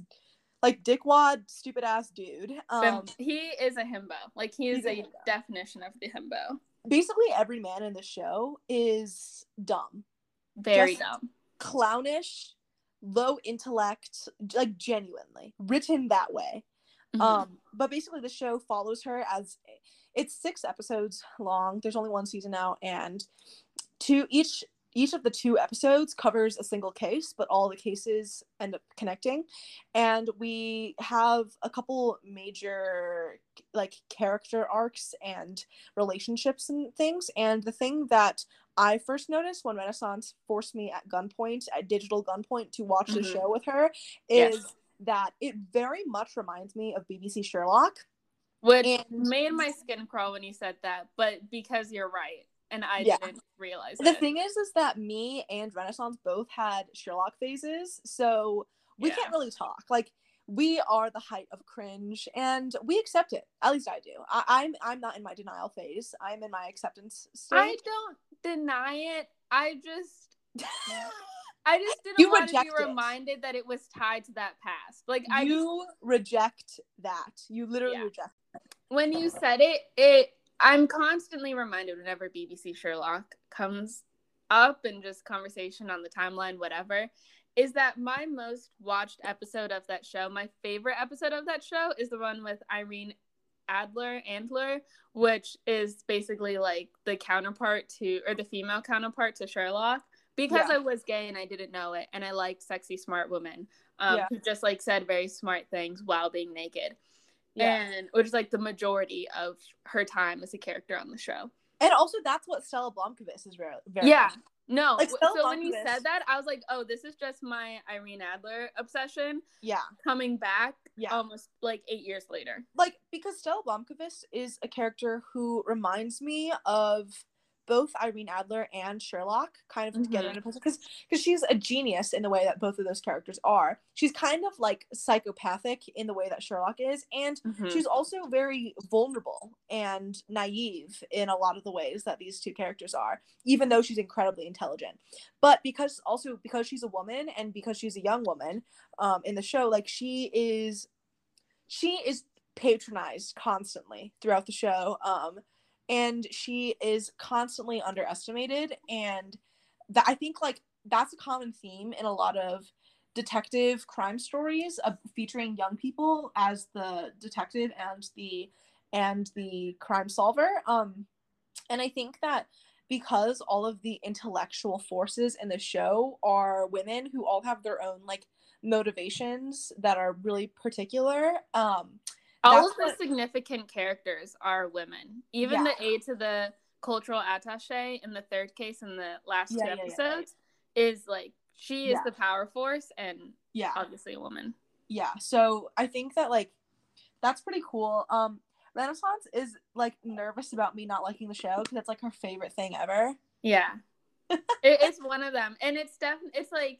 B: like dickwad, stupid ass dude. Um,
A: he is a himbo. Like he is
B: a
A: a, definition of the himbo.
B: basically, every man in the show is dumb.
A: Very
B: Just-
A: dumb.
B: clownish, low intellect, like genuinely written that way.
A: Mhm.
B: Um, but basically, the show follows her as it's six episodes long. There's only one season now, and to each each of the two episodes covers a single case, but all the cases end up connecting. And we have a couple major like character arcs and relationships and things. And the thing that I first noticed when Renaissance forced me at gunpoint, at digital gunpoint, to watch the
A: Mhm.
B: show with her is
A: Yes.
B: that it very much reminds me of BBC Sherlock.
A: Which
B: and-
A: made my skin crawl when you said that, but because you're right, and I
B: Yeah.
A: didn't realize it.
B: The
A: it.
B: thing is, is that me and Renaissance both had Sherlock phases, so we
A: Yeah.
B: can't really talk. Like we are the height of cringe, and we accept it. At least I do. I, I'm I'm not in my denial phase. I'm in my acceptance stage.
A: I don't deny it. I just, I just didn't
B: You
A: want to be
B: reject it.
A: reminded that it was tied to that past. Like I just
B: you reject that. You literally
A: Yeah.
B: reject.
A: when you said it, it I'm constantly reminded whenever BBC Sherlock comes up and just conversation on the timeline, whatever, is that my most watched episode of that show, my favorite episode of that show is the one with Irene Adler Andler, which is basically like the counterpart to or the female counterpart to Sherlock. Because
B: Yeah.
A: I was gay and I didn't know it, and I like sexy, smart women um,
B: Yeah.
A: who just like said very smart things while being naked
B: Yeah.
A: and which is like the majority of her time as a character on the show.
B: And also, that's what Stella Blomkvist is very. very
A: yeah, no.
B: Like, Stella
A: so when you said that, I was like, oh, this is just my Irene Adler obsession
B: Yeah.
A: coming back
B: Yeah.
A: almost like eight years later.
B: like because Stella Blomkvist is a character who reminds me of both Irene Adler and Sherlock kind of together
A: Mhm.
B: in a person because because she's a genius in the way that both of those characters are. She's kind of like psychopathic in the way that Sherlock is, and
A: Mhm.
B: she's also very vulnerable and naive in a lot of the ways that these two characters are, even though she's incredibly intelligent. But because also because she's a woman and because she's a young woman um, in the show, like she is, she is patronized constantly throughout the show. Um, and she is constantly underestimated and that I think like that's a common theme in a lot of detective crime stories of featuring young people as the detective and the and the crime solver um and i think that because all of the intellectual forces in the show are women who all have their own like motivations that are really particular um
A: All of the
B: what-
A: significant characters are women. Even
B: Yeah.
A: the aide to the cultural attache in the third case in the last
B: Yeah,
A: two
B: yeah,
A: episodes is like she is the power force and
B: yeah
A: obviously a woman.
B: yeah so i think that like that's pretty cool um renaissance is like nervous about me not liking the show because it's like her favorite thing ever
A: Yeah. it, it's one of them. And it's definitely, it's like,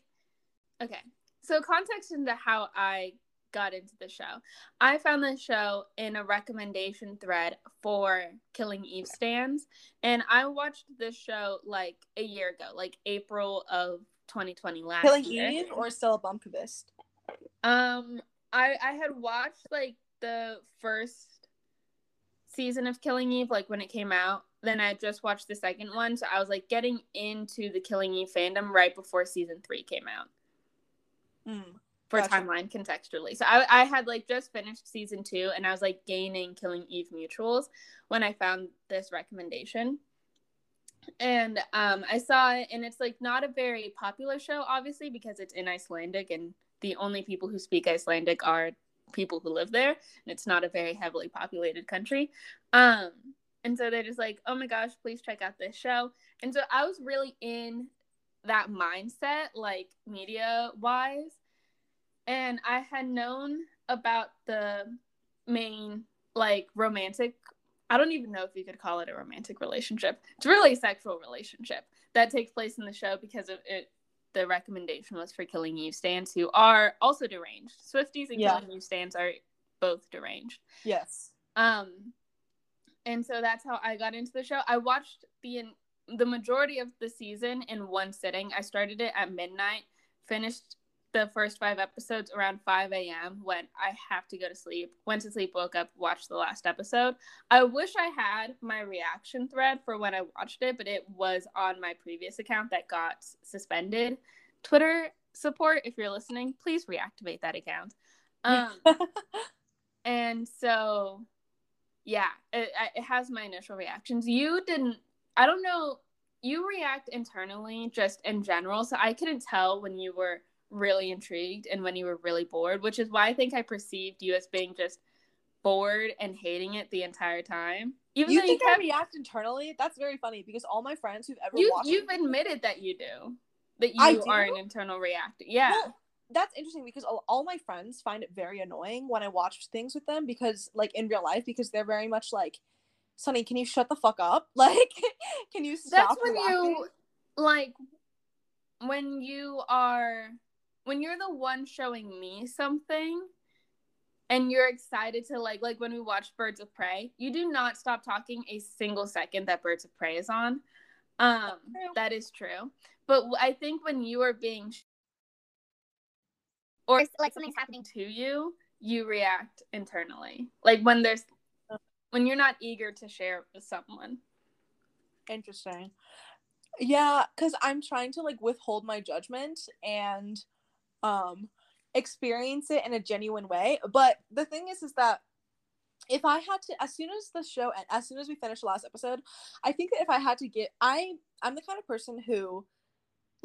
A: okay. So, context into how I got into the show. I found the show in a recommendation thread for Killing Eve stands. And I watched this show like a year ago, like April of 2020 last
B: killing
A: year.
B: eve or stella Blomkvist
A: Um, I I had watched like the first season of Killing Eve, like when it came out, then I just watched the second one, so I was like getting into the Killing Eve fandom right before season three came out.
B: Mm.
A: For
B: Gotcha.
A: timeline contextually, so I, I had like just finished season two, and I was like gaining Killing Eve mutuals when I found this recommendation, and um, I saw it, and it's like not a very popular show, obviously, because it's in Icelandic, and the only people who speak Icelandic are people who live there, and it's not a very heavily populated country. Um, and so they're just like, oh my gosh, please check out this show. And so I was really in that mindset, like media wise. And I had known about the main, like, romantic. I don't even know if you could call it a romantic relationship. It's really a sexual relationship that takes place in the show because of it. The recommendation was for Killing Eve stands who are also deranged. Swifties and
B: Yeah.
A: Killing Eve stands are both deranged.
B: Yes.
A: Um, and so that's how I got into the show. I watched the in, the majority of the season in one sitting. I started it at midnight, finished the first five episodes around 5 a.m. when I have to go to sleep. Went to sleep, woke up, watched the last episode. I wish I had my reaction thread for when I watched it, but it was on my previous account that got suspended. Twitter support, if you're listening, please reactivate that account. Um, and so yeah it, it has my initial reactions you didn't i don't know you react internally just in general so i couldn't tell when you were really intrigued and when you were really bored which is why i think i perceived you as being just bored and hating it the entire time even
B: you think
A: you
B: I
A: kept,
B: react internally? That's very funny because all my friends who've ever
A: you,
B: watched
A: you've admitted that you do that you
B: I
A: are an internal reactor yeah
B: Well, that's interesting because all, all my friends find it very annoying when I watch things with them because, like, in real life, because they're very much like, Sunny, can you shut the fuck up? Like, can you stop?
A: that's when
B: reacting?"
A: you like when you are when you're the one showing me something and you're excited to like like when we watch birds of prey you do not stop talking a single second that birds of prey is on. Um that is true. But I think when you are being sh- or like something's happening. to you you react internally. Like when there's when you're not eager to share with someone.
B: Interesting. Yeah, because I'm trying to like withhold my judgment and um experience it in a genuine way. But the thing is, is that if I had to, as soon as the show and as soon as we finished the last episode, I think that if I had to get, I I'm the kind of person who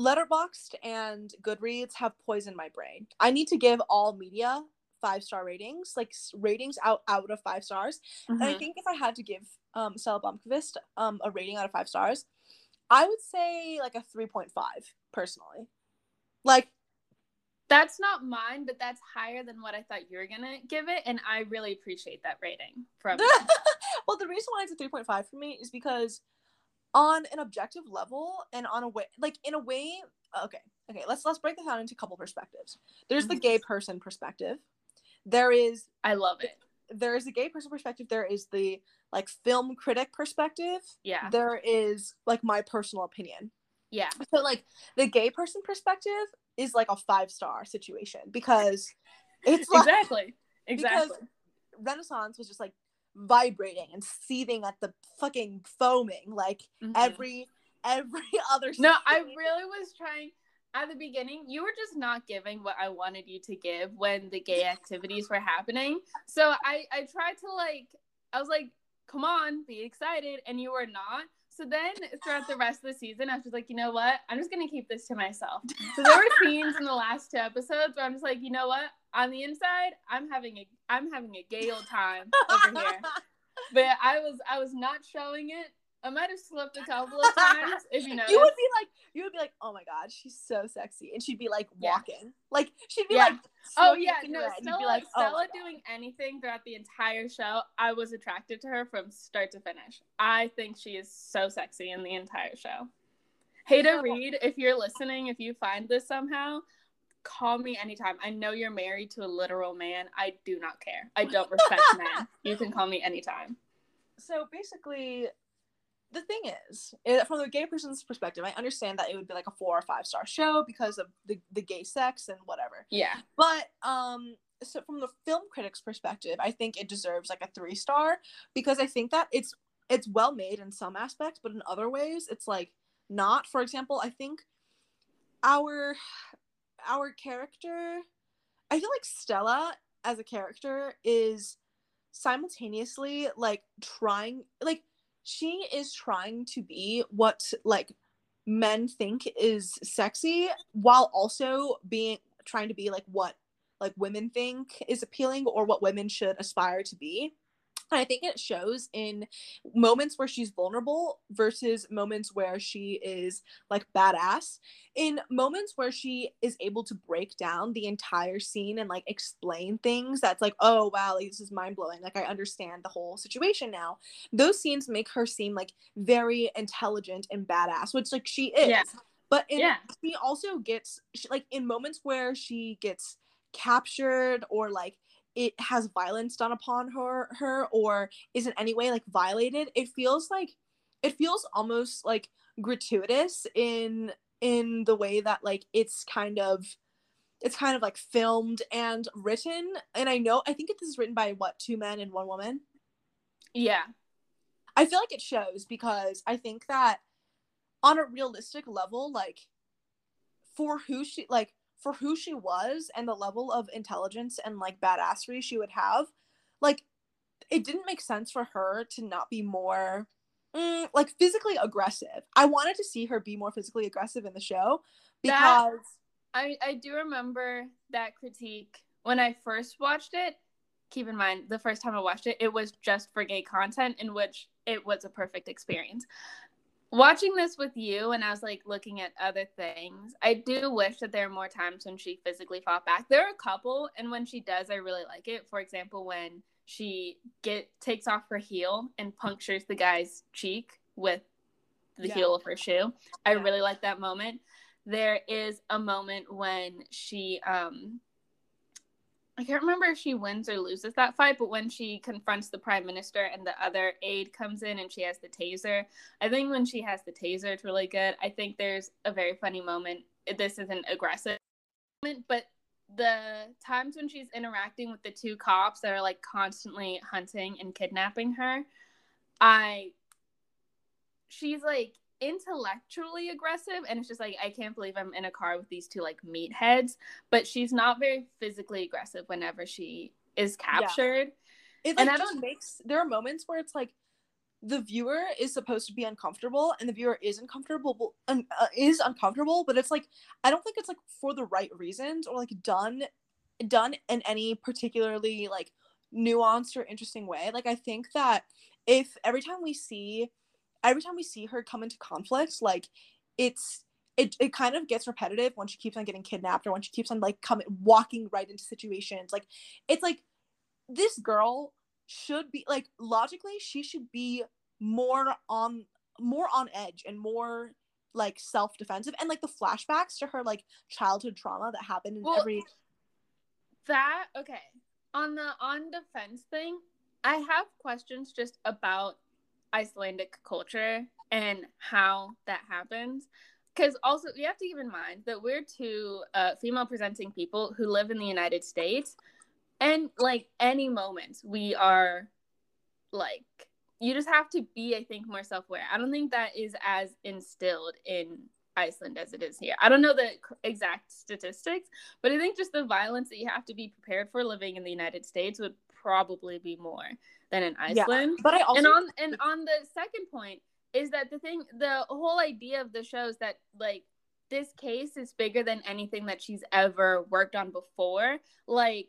B: Letterboxd and Goodreads have poisoned my brain. I need to give all media five star ratings, like ratings out out of five stars. And I think if I had to give um Stella Blomkvist um a rating out of five stars, I would say like a three point five personally. Like
A: That's not mine, but that's higher than what I thought you were gonna give it, and I really appreciate that rating from
B: well, the reason why it's a three point five for me is because on an objective level and on a way like in a way okay okay let's let's break this down into a couple perspectives. There's the gay mm-hmm. person perspective. There is
A: I love it.
B: there is a gay person perspective there is the like film critic perspective.
A: Yeah,
B: there is like my personal opinion
A: yeah,
B: so like the gay person perspective is like a five star situation because it's like
A: exactly, exactly.
B: because renaissance was just like vibrating and seething at the fucking foaming like
A: Mhm.
B: every every other
A: no, I really was trying. At the beginning, you were just not giving what I wanted you to give when the gay activities were happening. So I, I tried to like, I was like, come on, be excited, and you were not. So then throughout the rest of the season, I was just like, you know what? I'm just gonna keep this to myself. So there were scenes in the last two episodes where I'm just like, you know what? On the inside, I'm having a I'm having a gay old time over here. But I was I was not showing it. I might have slipped a couple of times if you know.
B: you would be like you would be like oh my god she's so sexy and she'd be like
A: Yeah.
B: walking like she'd be
A: Yeah.
B: like
A: Oh yeah, no,
B: cigarette,
A: Stella,
B: be like, oh
A: Stella doing anything throughout the entire show, I was attracted to her from start to finish. I think she is so sexy in the entire show. Heida
B: So- oh.
A: Reed, if you're listening, if you find this somehow, call me anytime. I know you're married to a literal man. I do not care. I don't respect men. You can call me anytime.
B: so basically the thing is from the gay person's perspective i understand that it would be like a four or five star show because of the, the gay sex and whatever
A: Yeah.
B: but um so from the film critic's perspective i think it deserves like a three star because i think that it's it's well made in some aspects, but in other ways it's like not. For example, I think our our character I feel like Stella as a character is simultaneously like trying like she is trying to be what like men think is sexy while also being trying to be like what like women think is appealing or what women should aspire to be and I think it shows in moments where she's vulnerable versus moments where she is like badass. In moments where she is able to break down the entire scene and like explain things that's like, oh wow, like, this is mind blowing. Like I understand the whole situation now. Those scenes make her seem like very intelligent and badass, which like she is. Yeah. But in, yeah. she also gets she, like in moments where she gets captured or like it has violence done upon her her or is in any way like violated it feels like it feels almost like gratuitous in in the way that like it's kind of it's kind of like filmed and written. And i know i think this is written by what two men and one woman?
A: Yeah.
B: I feel like it shows because i think that on a realistic level like for who she like for who she was and the level of intelligence and like badassery she would have, like it didn't make sense for her to not be more mm, like physically aggressive. I wanted to see her be more physically aggressive in the show because that,
A: I I do remember that critique when I first watched it. Keep in mind, the first time I watched it, it was just for gay content, in which it was a perfect experience watching this with you and I was like looking at other things, I do wish that there are more times when she physically fought back. There are a couple, and when she does, I really like it. For example, when she get takes off her heel and punctures the guy's cheek with the yeah. heel of her shoe. I yeah. really like that moment. There is a moment when she um I can't remember if she wins or loses that fight, but when she confronts the prime minister and the other aide comes in and she has the taser, I think when she has the taser, it's really good. I think there's a very funny moment. This isn't aggressive, but the times when she's interacting with the two cops that are like constantly hunting and kidnapping her, I she's like intellectually aggressive and it's just like i can't believe i'm in a car with these two like meatheads but she's not very physically aggressive whenever she is captured
B: yeah. it like, and I just makes there are moments where it's like the viewer is supposed to be uncomfortable and the viewer is uncomfortable uh, is uncomfortable but it's like i don't think it's like for the right reasons or like done done in any particularly like nuanced or interesting way like i think that if every time we see every time we see her come into conflict, like it's it, it kind of gets repetitive when she keeps on getting kidnapped or when she keeps on like coming walking right into situations. Like it's like this girl should be like logically she should be more on more on edge and more like self-defensive and like the flashbacks to her like childhood trauma that happened in well, every
A: that okay on the on defense thing i have questions just about Icelandic culture and how that happens. Because also, you have to keep in mind that we're two uh, female presenting people who live in the United States. And like any moment, we are like, you just have to be, I think, more self aware. I don't think that is as instilled in Iceland as it is here. I don't know the exact statistics, but I think just the violence that you have to be prepared for living in the United States would probably be more than in Iceland.
B: Yeah, but I also
A: and on and on the second point is that the thing, the whole idea of the show is that like this case is bigger than anything that she's ever worked on before. Like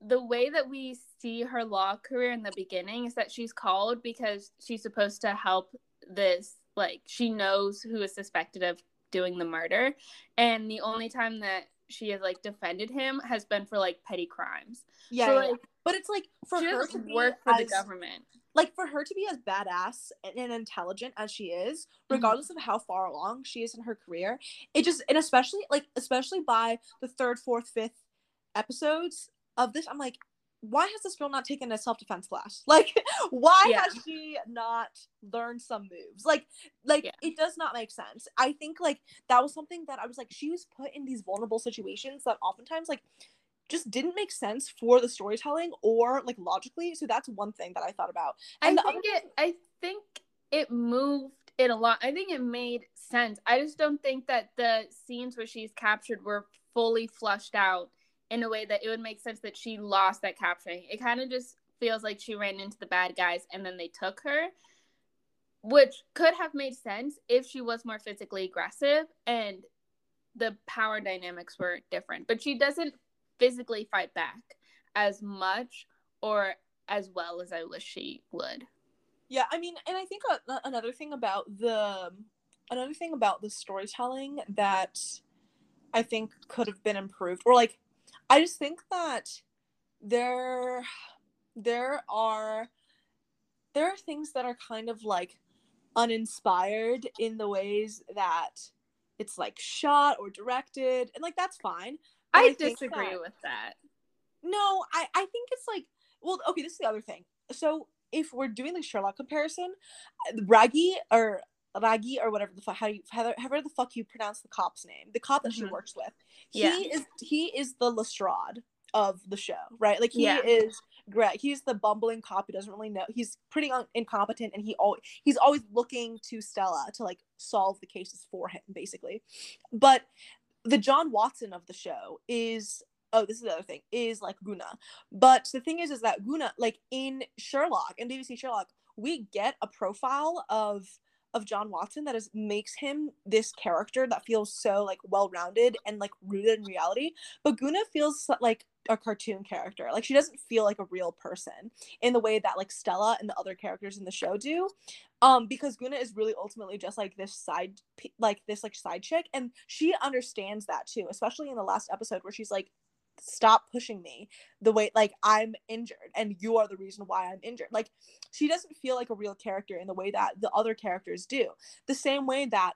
A: the way that we see her law career in the beginning is that she's called because she's supposed to help this like she knows who is suspected of doing the murder and the only time that she has like defended him has been for like petty crimes.
B: Yeah, so, like, but it's like for her to
A: work for as, the government.
B: Like for her to be as badass and intelligent as she is, mm-hmm. regardless mm-hmm. of how far along she is in her career, it just and especially like especially by the third, fourth, fifth episodes of this, I'm like, why has this girl not taken a self-defense class like why yeah. has she not learned some moves like like yeah. it does not make sense i think like that was something that i was like she was put in these vulnerable situations that oftentimes like just didn't make sense for the storytelling or like logically. So that's one thing that I thought about.
A: And I think it I think it moved it a lot. I think it made sense. I just don't think that the scenes where she's captured were fully flushed out in a way that it would make sense that she lost that capturing. It kind of just feels like she ran into the bad guys and then they took her, which could have made sense if she was more physically aggressive and the power dynamics were different. But she doesn't physically fight back as much or as well as I wish she would.
B: Yeah, I mean, and I think another thing about the another thing about the storytelling that I think could have been improved, or like, I just think that there there are there are things that are kind of like uninspired in the ways that it's like shot or directed, and like that's fine.
A: I, I disagree that, with that.
B: No, I I think it's like well, okay. This is the other thing. So if we're doing the Sherlock comparison, Raggy or Raggy or whatever the fuck how you however the fuck you pronounce the cop's name, the cop that mm-hmm. she works with, yeah. he is he is the Lestrade of the show, right? Like he yeah. is great. He's the bumbling cop who doesn't really know. He's pretty un- incompetent, and he always he's always looking to Stella to like solve the cases for him, basically. But the John Watson of the show is oh this is the other thing is like Gunna. But the thing is is that Gunna like in Sherlock in BBC Sherlock we get a profile of of John Watson that is makes him this character that feels so like well-rounded and like rooted in reality. But Gunna feels like a cartoon character. Like she doesn't feel like a real person in the way that like Stella and the other characters in the show do. Um because Gunna is really ultimately just like this side like this like side chick and she understands that too, especially in the last episode where she's like stop pushing me the way like I'm injured and you are the reason why I'm injured. Like she doesn't feel like a real character in the way that the other characters do. The same way that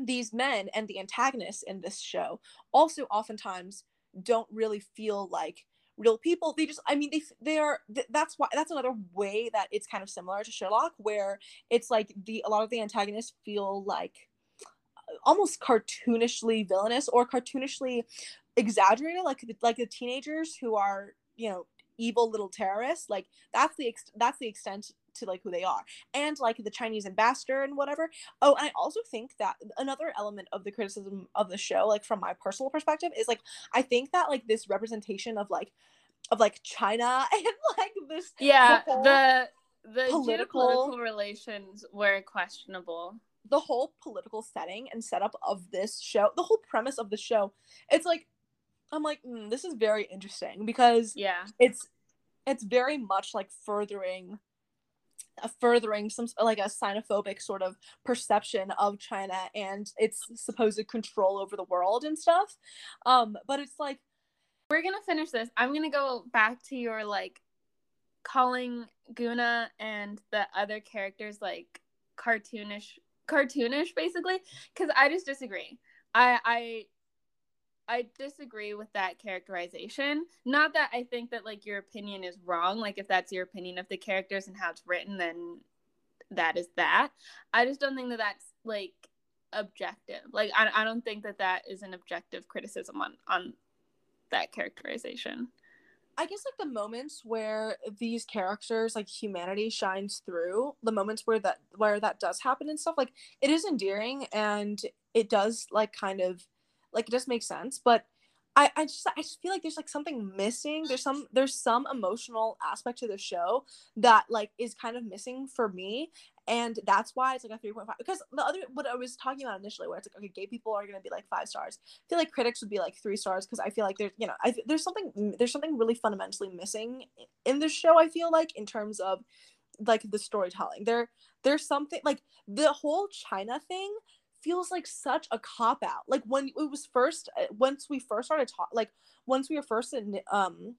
B: these men and the antagonists in this show also oftentimes don't really feel like real people they just i mean they they are that's why that's another way that it's kind of similar to sherlock where it's like the a lot of the antagonists feel like uh, almost cartoonishly villainous or cartoonishly exaggerated like like the teenagers who are you know evil little terrorists like that's the ex- that's the extent to like who they are. And like the chinese ambassador and whatever. Oh and i also think that another element of the criticism of the show like from my personal perspective is like i think that like this representation of like of like china and like this
A: yeah the the, the political relations were questionable.
B: The whole political setting and setup of this show the whole premise of the show it's like i'm like mm, this is very interesting because
A: yeah
B: it's it's very much like furthering furthering some like a xenophobic sort of perception of China and its supposed control over the world and stuff. Um, but it's like
A: we're gonna finish this. I'm gonna go back to your like calling Gunna and the other characters like cartoonish cartoonish basically because I just disagree. I I I disagree with that characterization. Not that I think that like your opinion is wrong. Like if that's your opinion of the characters and how it's written, then that is that. I just don't think that that's like objective. Like I, I don't think that that is an objective criticism on on that characterization.
B: I guess like the moments where these characters like humanity shines through, the moments where that where that does happen and stuff like it is endearing and it does like kind of like it just makes sense but I, I just I just feel like there's like something missing. There's some there's some emotional aspect to the show that like is kind of missing for me, and that's why it's like a three point five. Because the other what I was talking about initially, where it's like okay, gay people are gonna be like five stars. I feel like critics would be like three stars because I feel like there's you know I, there's something mm, there's something really fundamentally missing in the show. I feel like in terms of like the storytelling. There there's something like the whole China thing feels like such a cop out. Like when it was first, uh, once we first started talking, like once we were first in, um,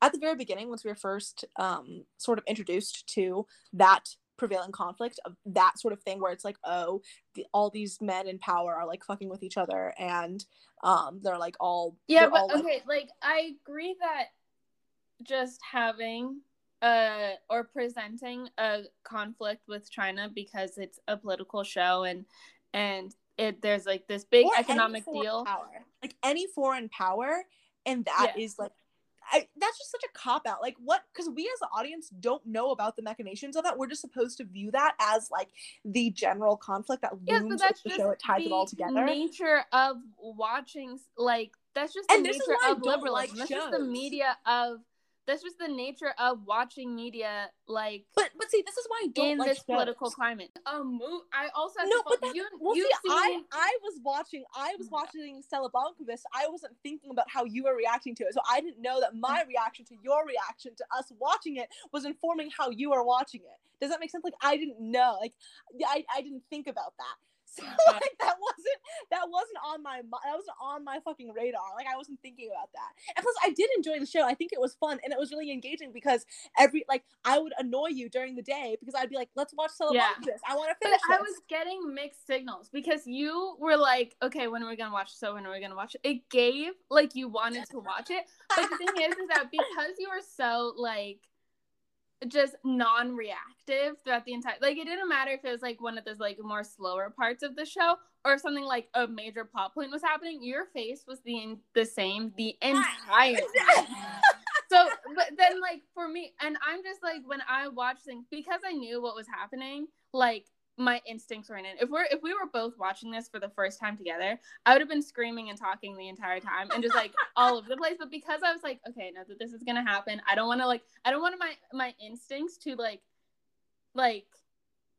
B: at the very beginning, once we were first, um, sort of introduced to that prevailing conflict of that sort of thing where it's like oh the, all these men in power are like fucking with each other and um they're like all
A: yeah but
B: all,
A: okay like, like i agree that just having uh or presenting a conflict with china because it's a political show and and it there's like this big or economic deal
B: power. like any foreign power and that is yeah. like I, that's just such a cop out. Like what? Because we as the audience don't know about the machinations of that. We're just supposed to view that as like the general conflict that yes, looms but that's the show. It ties it all together.
A: Nature of watching, like that's just the and nature of liberalism. Like that's just the media of that's just the nature of watching media like
B: but but see this is why i don't in like this shows.
A: political climate. Um i also
B: no but that, you, well, you see, I, I was watching i was watching stella Blomkvist. i wasn't thinking about how you were reacting to it. So i didn't know that my reaction to your reaction to us watching it was informing how you are watching it. Does that make sense? Like i didn't know like i, I didn't think about that so like that wasn't that wasn't on my that wasn't on my fucking radar. Like I wasn't thinking about that. And plus, I did enjoy the show. I think it was fun and it was really engaging because every like I would annoy you during the day because I'd be like, "Let's watch Celebrate yeah. this. I want to finish."
A: But I was getting mixed signals because you were like, "Okay, when are we gonna watch so? When are we gonna watch it?" It gave like you wanted to watch it, but the thing is, is that because you were so like just throughout the entire like it didn't matter if it was like one of those like more slower parts of the show or something like a major plot point was happening your face was the the same the entire time so but then like for me and i'm just like when i watch things because i knew what was happening like my instincts were in it. If we're if we were both watching this for the first time together, I would have been screaming and talking the entire time and just like all over the place. But because I was like, okay, no, that this is gonna happen. I don't want to like I don't want my my instincts to like like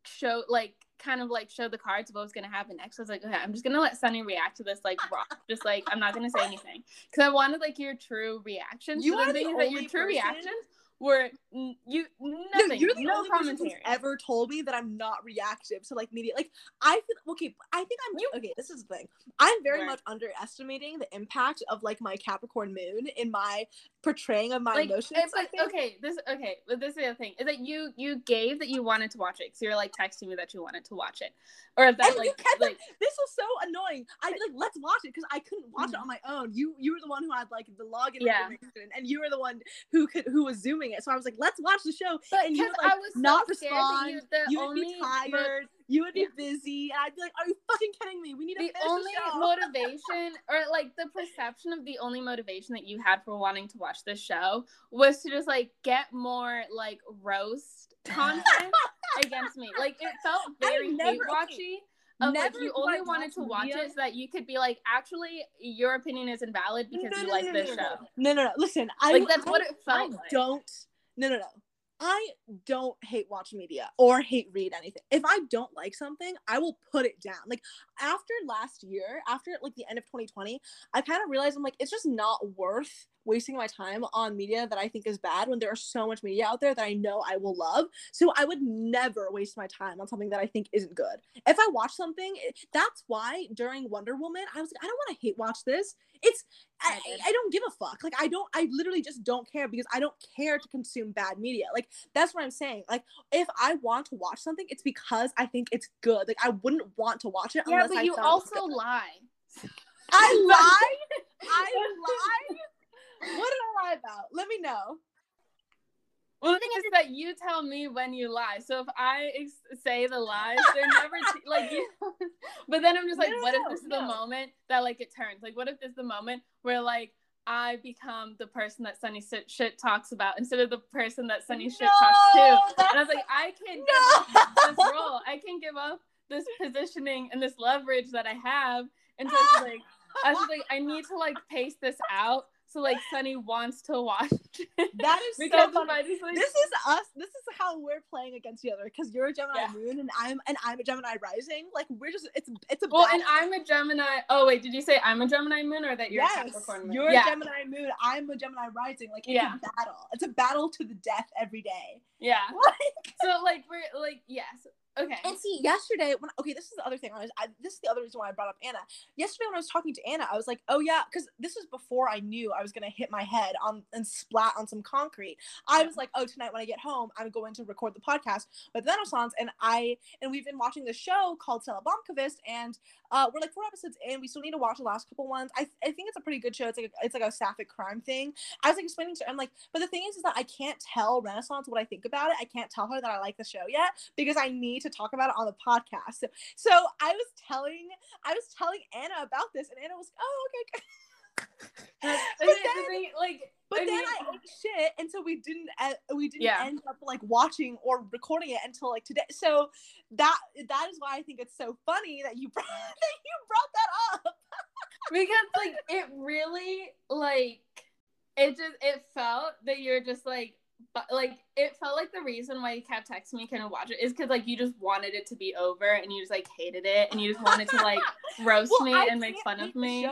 A: show like kind of like show the cards of what was gonna happen next. I was like, okay, I'm just gonna let Sunny react to this like raw, just like I'm not gonna say anything because I wanted like your true reaction.
B: You so are the, the that
A: your
B: true person?
A: reactions were you nothing. No,
B: you're the
A: no
B: only commentary. person who's ever told me that I'm not reactive to like media. Like I feel okay. I think I'm you, okay. This is the thing. I'm very much underestimating the impact of like my Capricorn moon in my portraying of my like, emotions.
A: But, okay, this okay. But this is the thing is that you you gave that you wanted to watch it. So you're like texting me that you wanted to watch it, or that
B: and
A: like,
B: kept, like this was so annoying. I'd be like, let's watch it because I couldn't watch mm-hmm. it on my own. You you were the one who had like the login yeah. information, and you were the one who could who was zooming it. So I was like, let's watch the show.
A: But
B: and you
A: would like I was not so respond. You,
B: would be tired. you would be yeah. busy, and I'd be like, "Are you fucking kidding me? We need to the
A: only
B: the
A: motivation, or like the perception of the only motivation that you had for wanting to watch this show was to just like get more like roast content against me. Like it felt very hate watchy. Oh, of Never like you only wanted to watch it so that you could be like, actually, your opinion is invalid because no, you no, like no, this show.
B: No, no, no. Listen, I
A: like that's I, what it felt.
B: I
A: like.
B: don't. No, no, no. I don't hate watch media or hate read anything. If I don't like something, I will put it down. Like after last year, after like the end of 2020, I kind of realized I'm like, it's just not worth wasting my time on media that I think is bad when there are so much media out there that I know I will love. So I would never waste my time on something that I think isn't good. If I watch something, that's why during Wonder Woman, I was like, I don't want to hate watch this. It's I, I don't give a fuck. Like I don't I literally just don't care because I don't care to consume bad media. Like that's what I'm saying. Like if I want to watch something, it's because I think it's good. Like I wouldn't want to watch it yeah, unless but I
A: you also lie.
B: I lie. I lie. What did I lie about? Let me know.
A: Well, the thing is that you tell me when you lie. So if I ex- say the lies, they're never t- like you. but then I'm just like, no, what no, if this is the moment that like it turns? Like, what if this is the moment where like I become the person that Sunny shit, shit talks about instead of the person that Sunny shit talks to? And I was like, I can give up this role. I can give up this positioning and this leverage that I have. And so it's like, I was like, I need to like pace this out so like Sunny wants to watch.
B: That is so funny. Like, this is us. This is how we're playing against each other because you're a Gemini yeah. moon and I'm and I'm a Gemini rising. Like we're just it's it's a
A: well, battle. and I'm a Gemini. Oh wait, did you say I'm a Gemini moon or that you're yes, a Capricorn moon?
B: You're yeah. a Gemini moon. I'm a Gemini rising. Like it's yeah. a battle. It's a battle to the death every day.
A: Yeah. so like we're like yes. Okay.
B: And see, yesterday when okay, this is the other thing. I was I, this is the other reason why I brought up Anna. Yesterday when I was talking to Anna, I was like, oh yeah, because this was before I knew I was gonna hit my head on and splat on some concrete. I was like, oh, tonight when I get home, I'm going to record the podcast with Renaissance, and I and we've been watching this show called Stella Blomkvist, and uh, we're like four episodes in. We still need to watch the last couple ones. I, I think it's a pretty good show. It's like a, it's like a sapphic crime thing. I was like explaining to her, I'm like, but the thing is, is that I can't tell Renaissance what I think about it. I can't tell her that I like the show yet because I need to talk about it on the podcast. So, so I was telling I was telling Anna about this, and Anna was, like, oh okay. But
A: the the
B: then-
A: thing, like,
B: But
A: I
B: then
A: mean-
B: I ate shit, and so we didn't e- we didn't
A: Yeah.
B: end up like watching or recording it until like today. So that that is why I think it's so funny that you brought that you brought that up.
A: because like it really like it just it felt that you're just like but like it felt like the reason why you kept texting me I watch it is because like you just wanted it to be over and you just like hated it and you just wanted to like roast
B: Well,
A: me
B: I
A: and make fun of me.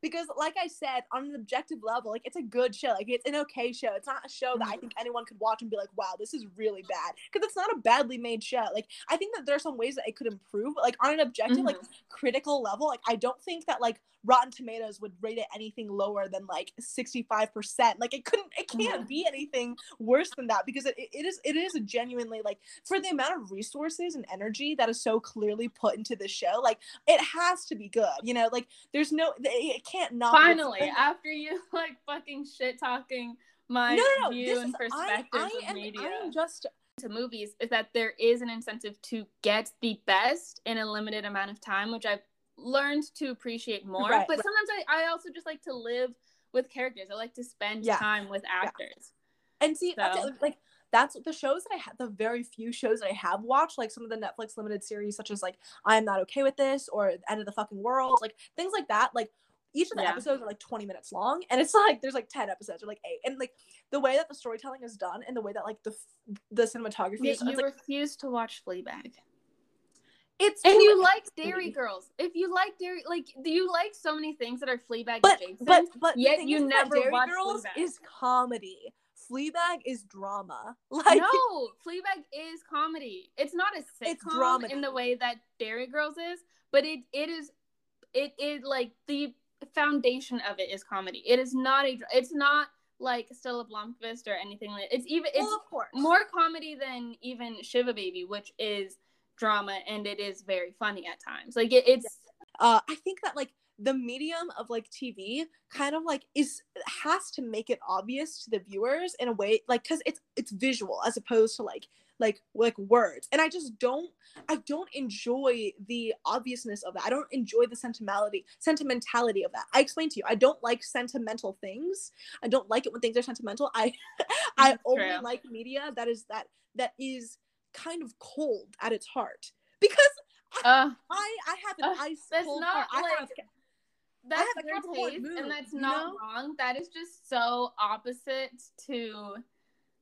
B: because, like I said, on an objective level, like it's a good show. Like it's an okay show. It's not a show that I think mm-hmm. anyone could watch and be like, "Wow, this is really bad," because it's not a badly made show. Like I think that there are some ways that it could improve. But, like on an objective, like mm-hmm. critical level, like I don't think that like Rotten Tomatoes would rate it anything lower than like sixty five percent. Like it couldn't, it can't
A: Mhm.
B: be anything worse than that because it, it is it is genuinely like for the amount of resources and energy that is so clearly put into the show, like it has to be good. You know, like there's no it can't not.
A: Finally, after you like fucking shit talking my
B: no, no, no.
A: view
B: This
A: and
B: I, I
A: of
B: am,
A: media
B: I am just
A: to movies is that there is an incentive to get the best in a limited amount of time, which I've learned to appreciate more.
B: Right,
A: but
B: right.
A: sometimes I, I also just like to live with characters. I like to spend
B: Yeah,
A: time with actors.
B: And see,
A: So-
B: it, like that's the shows that I have. The very few shows that I have watched, like some of the Netflix limited series, such as like I am not okay with this or End of the fucking world, like things like that. Like each of the
A: Yeah.
B: episodes are like twenty minutes long, and it's like there's like ten episodes or like eight, and like the way that the storytelling is done and the way that like the f- the cinematography
A: Yet
B: is,
A: you
B: it's, like,
A: refuse to watch Fleabag.
B: It's
A: And you like Derry Girls. If you like Derry, like, do you like so many things that are Fleabag
B: but
A: adjacent?
B: but but
A: yet you never
B: Derry
A: watch
B: Girls
A: Fleabag.
B: is comedy. Fleabag is drama. Like
A: no, Fleabag is comedy. It's not a
B: It's
A: sitcom
B: dramedy.
A: in the way that Derry Girls is, but it it is it is like the foundation of it is comedy. It is not a it's not like Stella Blomkvist or anything like it's even it's
B: well,
A: more comedy than even Shiva Baby, which is drama and it is very funny at times. Like it, it's
B: uh i think that like the medium of like tv kind of like is has to make it obvious to the viewers in a way like because it's it's visual as opposed to like like like words. And i just don't i don't enjoy the obviousness of that. I don't enjoy the sentimentality sentimentality of that. I explained to you i don't like sentimental things. I don't like it when things are sentimental. I i
A: That's
B: only
A: true.
B: like media that is that that is kind of cold at its heart because
A: uh
B: I I have an
A: Ugh,
B: ice
A: that's
B: cold
A: not,
B: heart. I
A: like,
B: have
A: that's
B: have a
A: your
B: Capricorn
A: taste,
B: moon,
A: and that's not
B: know?
A: wrong. That is just so opposite to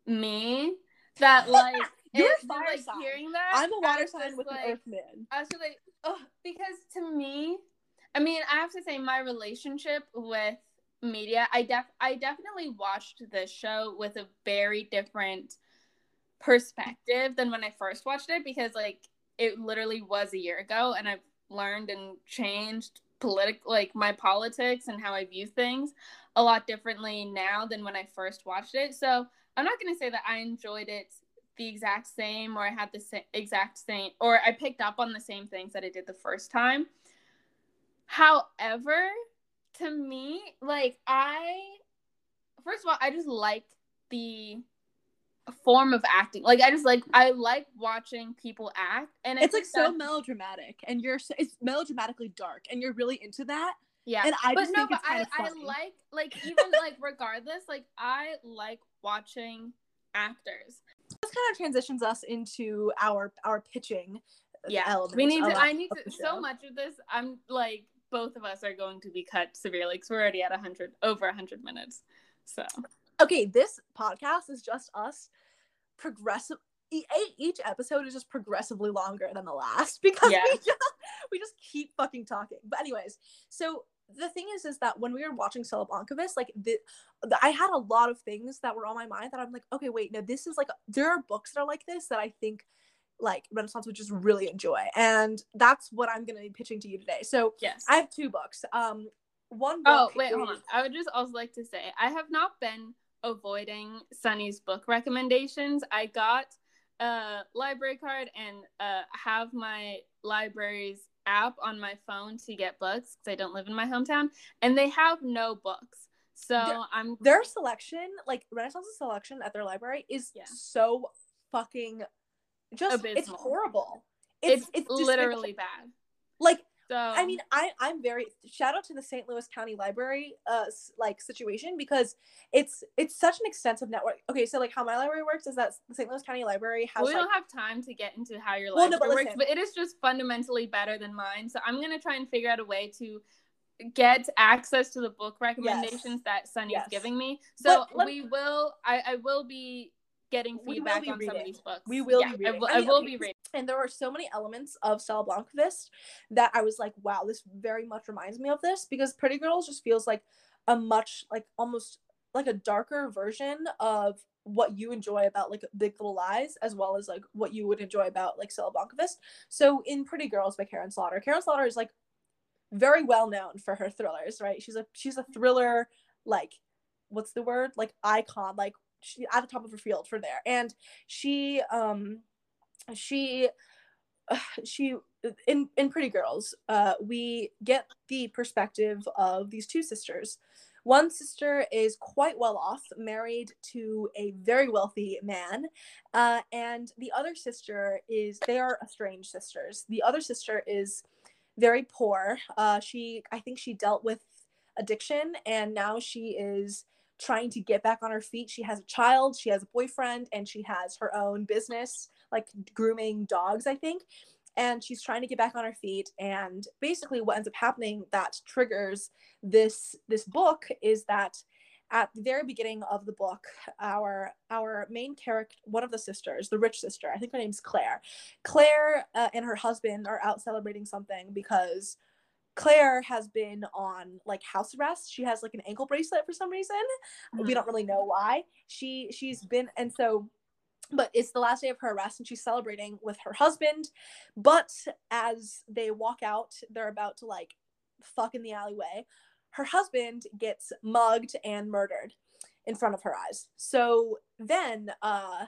A: me that like
B: You're a fire
A: like
B: sign.
A: hearing that.
B: I'm a water sign with
A: like,
B: an earth man.
A: I was just like, oh, because to me, I mean, I have to say my relationship with media, I def I definitely watched this show with a very different perspective than when I first watched it because like it literally was a year ago and I've learned and changed politic like my politics and how I view things a lot differently now than when I first watched it. So I'm not gonna say that I enjoyed it the exact same or I had the sa- exact same or I picked up on the same things that I did the first time. However, to me, like I first of all, I just like the form of acting. Like I just like I like watching people act and
B: It's like so melodramatic, and you're so, it's melodramatically dark, and you're really into that.
A: yeah.
B: And I
A: but
B: just
A: no, but I, I like like even like regardless, like I like watching actors.
B: This kind of transitions us into our our pitching.
A: Uh, yeah,
B: element
A: we need to. I need to. So much of this, I'm like both of us are going to be cut severely because we're already at a hundred over a hundred minutes. So
B: Okay, this podcast is just us progressive. Each episode is just progressively longer than the last because
A: Yeah.
B: we just we just keep fucking talking. But anyways, so the thing is, is that when we were watching Blomkvist, like the, the, I had a lot of things that were on my mind that I'm like, okay, wait, no, this is like there are books that are like this that I think like Renaissance would just really enjoy, and that's what I'm gonna be pitching to you today. So
A: yes.
B: I have two books. Um, one. book.
A: oh wait, hold on. I would just also like to say I have not been avoiding Sunny's book recommendations. I got a library card and uh, have my library's app on my phone to get books because I don't live in my hometown, and they have no books. So
B: There-
A: I'm
B: their selection, like Renaissance's selection at their library, is
A: Yeah.
B: so fucking just it's horrible.
A: it's,
B: It's it's,
A: literally bad.
B: like
A: So
B: I mean, I I'm very shout out to the St. Louis County Library uh like situation because it's it's such an extensive network. Okay, so like how my library works is that the St. Louis County Library has
A: we
B: like,
A: don't have time to get into how your
B: Well,
A: library
B: no, but
A: works, but it is just fundamentally better than mine. So I'm gonna try and figure out a way to get access to the book recommendations that Sunny's
B: Yes.
A: giving me. So
B: But
A: we will. I, I will be getting feedback on some of these books.
B: We will
A: Yeah,
B: be
A: I
B: reading.
A: will,
B: I
A: I will
B: okay,
A: be reading.
B: and there are so many elements of Stella Blomkvist that I was like, wow, this very much reminds me of this because Pretty Girls just feels like a much like almost like a darker version of what you enjoy about like Big Little Lies as well as like what you would enjoy about like Stella Blomkvist. So in Pretty Girls by Karin Slaughter, Karin Slaughter is like very well known for her thrillers, right? She's a she's a thriller like what's the word? Like icon, like she at the top of her field for there. And she um she she in in pretty girls uh we get the perspective of these two sisters. One sister is quite well off married to a very wealthy man uh, and the other sister is they are estranged sisters. The other sister is very poor. Uh, she i think she dealt with addiction and now she is trying to get back on her feet. She has a child she has a boyfriend and she has her own business like grooming dogs i think. And she's trying to get back on her feet. And basically what ends up happening that triggers this this book is that at the very beginning of the book our our main character one of the sisters the rich sister i think her name's claire. Claire uh, and her husband are out celebrating something because claire has been on like house arrest. She has like an ankle bracelet for some reason. We don't really know why. She she's been and so but it's the last day of her arrest and she's celebrating with her husband. But as they walk out they're about to like fuck in the alleyway. Her husband gets mugged and murdered in front of her eyes. So then uh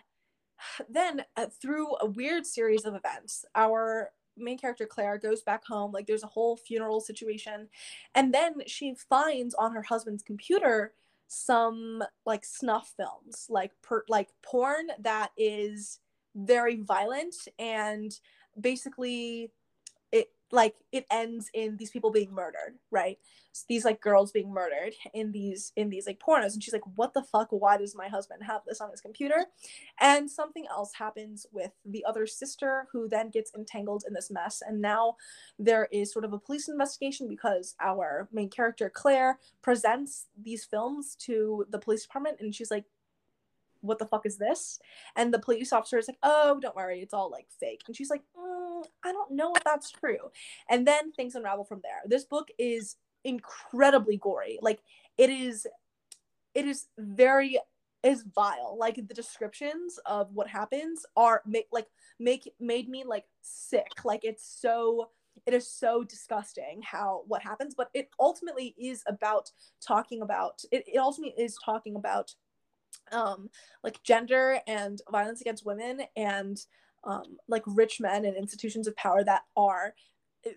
B: then uh, through a weird series of events our main character claire goes back home like there's a whole funeral situation. And then she finds on her husband's computer some like snuff films like per like porn that is very violent and basically like it ends in these people being murdered right? S- these like girls being murdered in these in these like pornos. And she's like what the fuck? Why does my husband have this on his computer? And something else happens with the other sister who then gets entangled in this mess. And now there is sort of a police investigation because our main character claire presents these films to the police department. And she's like what the fuck is this? And the police officer is like oh don't worry it's all like fake. And she's like mm, i don't know if that's true. And then things unravel from there. This book is incredibly gory. Like it is it is very is vile. Like the descriptions of what happens are make like make made me like sick. Like it's so it is so disgusting how what happens. But it ultimately is about talking about it, it ultimately is talking about um like gender and violence against women and um like rich men and institutions of power that are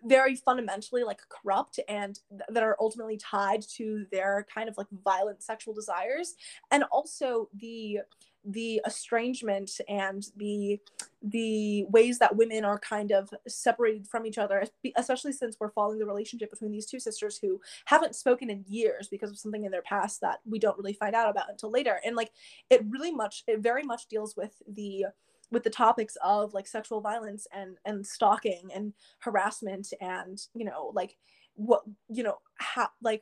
B: very fundamentally like corrupt and th- that are ultimately tied to their kind of like violent sexual desires. And also the the estrangement and the the ways that women are kind of separated from each other especially since we're following the relationship between these two sisters who haven't spoken in years because of something in their past that we don't really find out about until later. And like it really much it very much deals with the with the topics of like sexual violence and and stalking and harassment and you know like what you know how like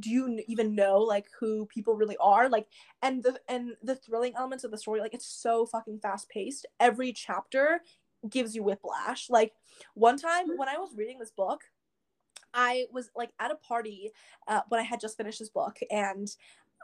B: do you even know like who people really are? Like and the and the thrilling elements of the story like it's so fucking fast paced every chapter gives you whiplash. Like one time when i was reading this book i was like at a party uh, when i had just finished this book and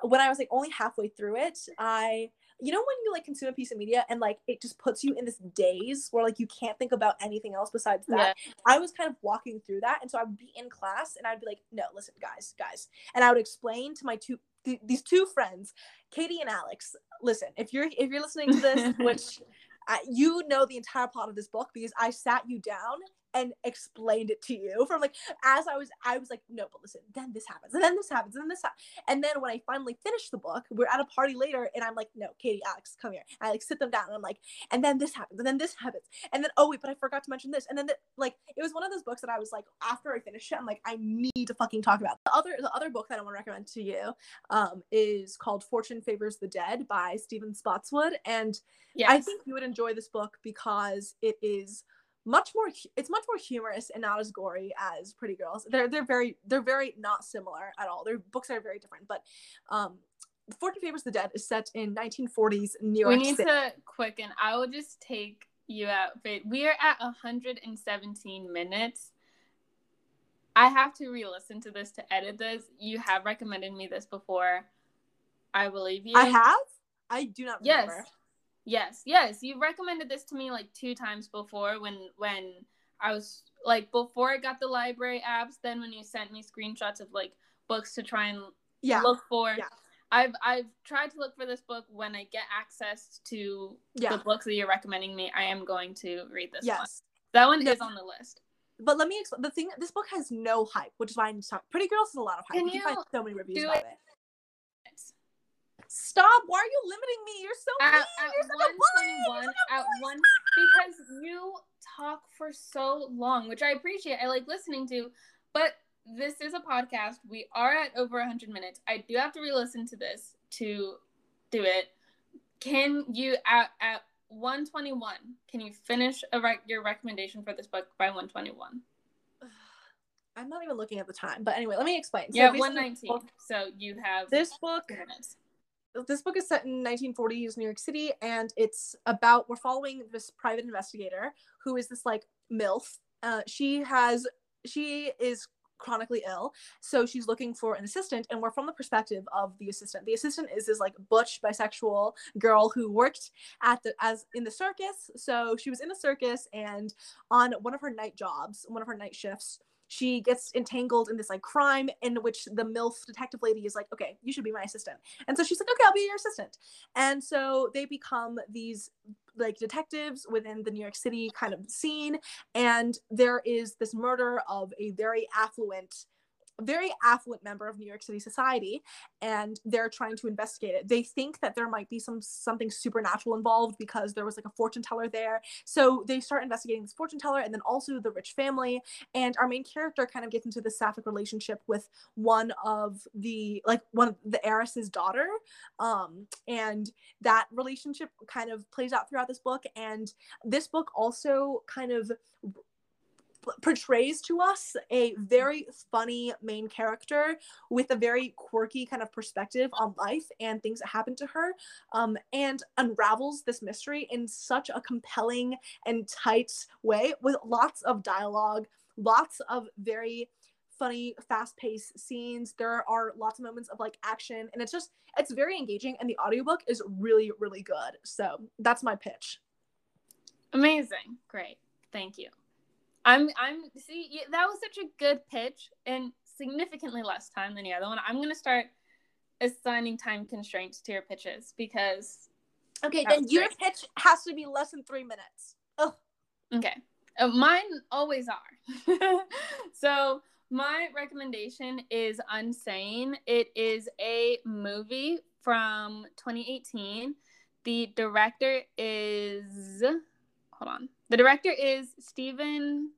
B: when i was like only halfway through it i you know when you like consume a piece of media and like it just puts you in this daze where like you can't think about anything else besides that I was kind of walking through that, and so I would be in class, and I'd be like, "No, listen, guys, guys," and I would explain to my two th- these two friends, Katie and Alex. Listen, if you're if you're listening to this, which uh, you know the entire plot of this book because I sat you down and explained it to you from like as I was I was like no but listen then this happens and then this happens and then this happens. and then when I finally finished the book we're at a party later and I'm like no Katie Alex come here and I like sit them down and I'm like and then this happens and then this happens and then oh wait but I forgot to mention this and then the, like it was one of those books that I was like after I finished it I'm like I need to fucking talk about the other the other book that I want to recommend to you um is called Fortune Favors the Dead by Stephen Spotswood and yes. I think you would enjoy this book because it is much more it's much more humorous and not as gory as pretty girls. They're they're very they're very not similar at all. Their books are very different but um fortune favors the dead is set in 1940s new york
A: we need City. to quicken i will just take you out we are at 117 minutes. I have to re-listen to this to edit this. You have recommended me this before. I believe you.
B: I have? I do not remember.
A: yes Yes, yes. You recommended this to me like two times before when when I was like before I got the library apps, then when you sent me screenshots of like books to try and yeah. look for. Yeah. I've I've tried to look for this book when I get access to yeah. the books that you're recommending me. I am going to read this yes. one. That one is on the list.
B: But let me explain. The thing, this book has no hype, which is why I'm talking. Pretty Girls has a lot of hype. Can you, you find so many reviews about it. it. Stop! Why are you limiting me? You're so at, mean. At You're such
A: a At one, because you talk for so long, which I appreciate. I like listening to, but this is a podcast. We are at over 100 minutes. I do have to re-listen to this to do it. Can you at at 121? Can you finish a rec- your recommendation for this book by 121?
B: I'm not even looking at the time, but anyway, let me explain.
A: So yeah, 119. So you have
B: this book. Minutes this book is set in 1940s New York City, and it's about we're following this private investigator who is this like MILF. Uh, she has she is chronically ill so she's looking for an assistant and we're from the perspective of the assistant the assistant is this like butch bisexual girl who worked at the as in the circus so she was in the circus and on one of her night jobs one of her night shifts she gets entangled in this like crime in which the MILF detective lady is like, okay, you should be my assistant. And so she's like, okay, I'll be your assistant. And so they become these like detectives within the New York City kind of scene. And there is this murder of a very affluent very affluent member of New York City society and they're trying to investigate it. They think that there might be some something supernatural involved because there was like a fortune teller there. So they start investigating this fortune teller and then also the rich family and our main character kind of gets into this sapphic relationship with one of the like one of the heiress's daughter um and that relationship kind of plays out throughout this book and this book also kind of portrays to us a very funny main character with a very quirky kind of perspective on life and things that happen to her um, and unravels this mystery in such a compelling and tight way with lots of dialogue lots of very funny fast-paced scenes. There are lots of moments of like action and it's just it's very engaging and the audiobook is really really good. So that's my pitch.
A: Amazing. Great. Thank you I'm I'm see that was such a good pitch and significantly less time than the other one. I'm gonna start assigning time constraints to your pitches because
B: okay, then your pitch has to be less than three minutes. Oh,
A: okay. Uh, mine always are. so my recommendation is Unsane. It is a movie from 2018. The director is hold on. The director is Steven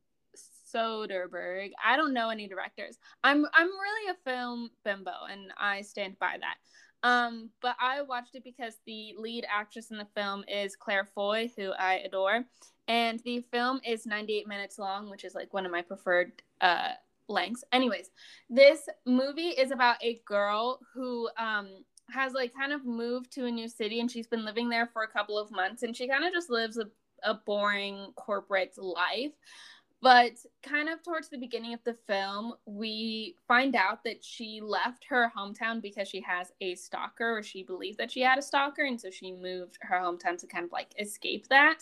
A: Soderbergh. I don't know any directors. I'm I'm really a film bimbo and I stand by that. Um, but I watched it because the lead actress in the film is Claire Foy, who I adore, and the film is 98 minutes long, which is like one of my preferred uh, lengths. Anyways, this movie is about a girl who um, has like kind of moved to a new city and she's been living there for a couple of months and she kind of just lives a a boring corporate life. But kind of towards the beginning of the film, we find out that she left her hometown because she has a stalker, or she believed that she had a stalker, and so she moved her hometown to kind of like escape that.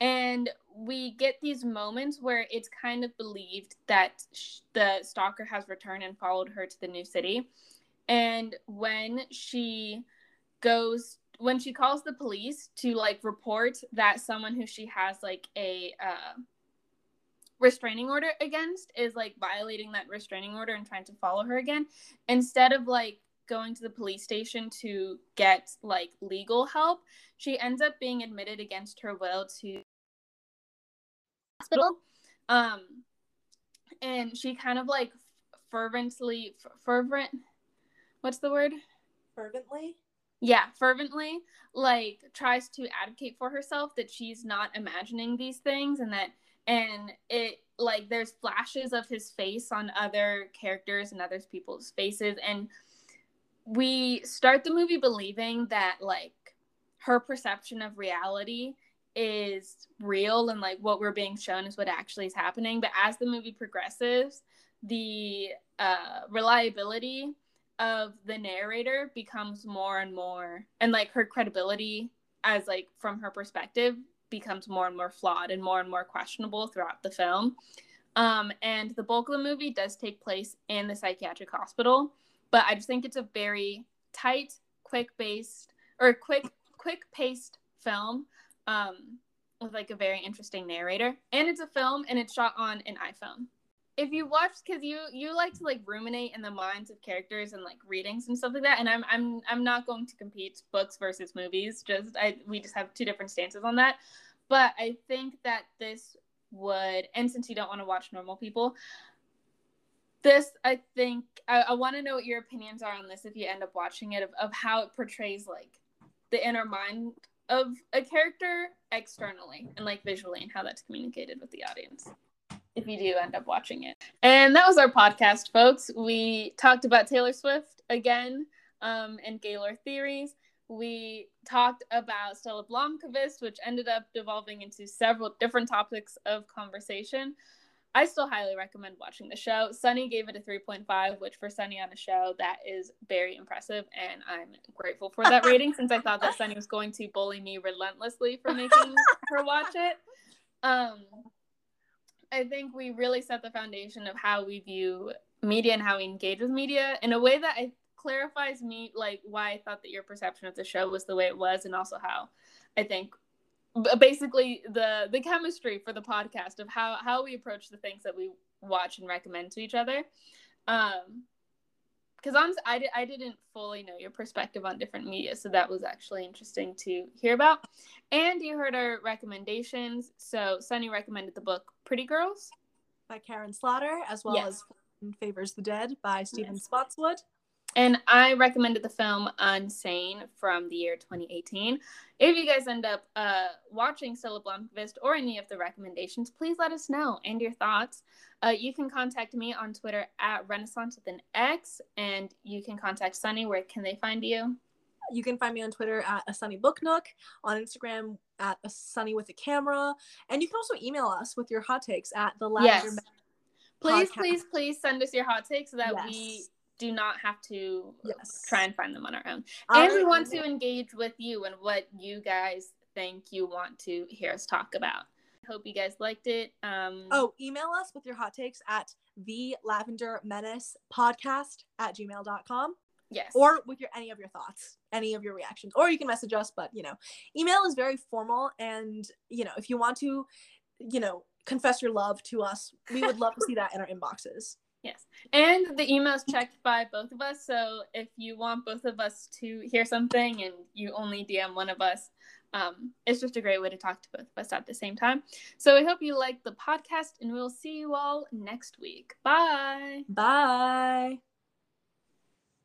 A: And we get these moments where it's kind of believed that sh- the stalker has returned and followed her to the new city. And when she goes when she calls the police to like report that someone who she has like a uh, restraining order against is like violating that restraining order and trying to follow her again instead of like going to the police station to get like legal help she ends up being admitted against her will to hospital. Um and she kind of like fervently fervent what's the word?
B: Fervently
A: yeah fervently like tries to advocate for herself that she's not imagining these things and that and it like there's flashes of his face on other characters and other people's faces and we start the movie believing that like her perception of reality is real and like what we're being shown is what actually is happening but as the movie progresses the uh, reliability of the narrator becomes more and more and like her credibility as like from her perspective becomes more and more flawed and more and more questionable throughout the film. Um, and the bulk of the movie does take place in the psychiatric hospital but i just think it's a very tight quick based or quick quick paced film um, with like a very interesting narrator. And it's a film and it's shot on an iphone if you watch because you you like to like ruminate in the minds of characters and like readings and stuff like that and i'm i'm i'm not going to compete books versus movies just i we just have two different stances on that. But i think that this would and since you don't want to watch normal people this i think i, I want to know what your opinions are on this if you end up watching it of, of how it portrays like the inner mind of a character externally and like visually and how that's communicated with the audience if you do end up watching it. And that was our podcast, folks. We talked about Taylor Swift again um, and Gaylor theories. We talked about Stella Blomkvist, which ended up devolving into several different topics of conversation. I still highly recommend watching the show. Sunny gave it a 3.5, which for Sunny on a show, that is very impressive. And I'm grateful for that rating since I thought that Sunny was going to bully me relentlessly for making her watch it. Um, I think we really set the foundation of how we view media and how we engage with media in a way that I clarifies me like why I thought that your perception of the show was the way it was and also how I think basically the the chemistry for the podcast of how how we approach the things that we watch and recommend to each other. Um because honestly I, di- I didn't fully know your perspective on different media so that was actually interesting to hear about. And you heard our recommendations so sunny recommended the book pretty girls
B: by karin slaughter as well yes. as favors the dead by stephen yes. spotswood
A: and I recommended the film Unsane from the year 2018. If you guys end up uh, watching Stella Blomkvist or any of the recommendations, please let us know and your thoughts. Uh, you can contact me on Twitter at Renaissance with an X, and you can contact Sunny. Where can they find you?
B: You can find me on Twitter at a Sunny Book Nook, on Instagram at a Sunny with a camera, and you can also email us with your hot takes at the Lavender.
A: Yes. Please, please, please send us your hot takes so that yes. we do not have to yes. try and find them on our own. And we want to engage with you and what you guys think you want to hear us talk about. Hope you guys liked it. Um,
B: oh, email us with your hot takes at the lavender menace podcast at gmail.com.
A: Yes.
B: Or with your any of your thoughts, any of your reactions. Or you can message us, but you know, email is very formal and you know, if you want to, you know, confess your love to us, we would love to see that in our inboxes.
A: Yes. And the email is checked by both of us. So if you want both of us to hear something and you only DM one of us, um, it's just a great way to talk to both of us at the same time. So I hope you like the podcast and we'll see you all next week. Bye.
B: Bye.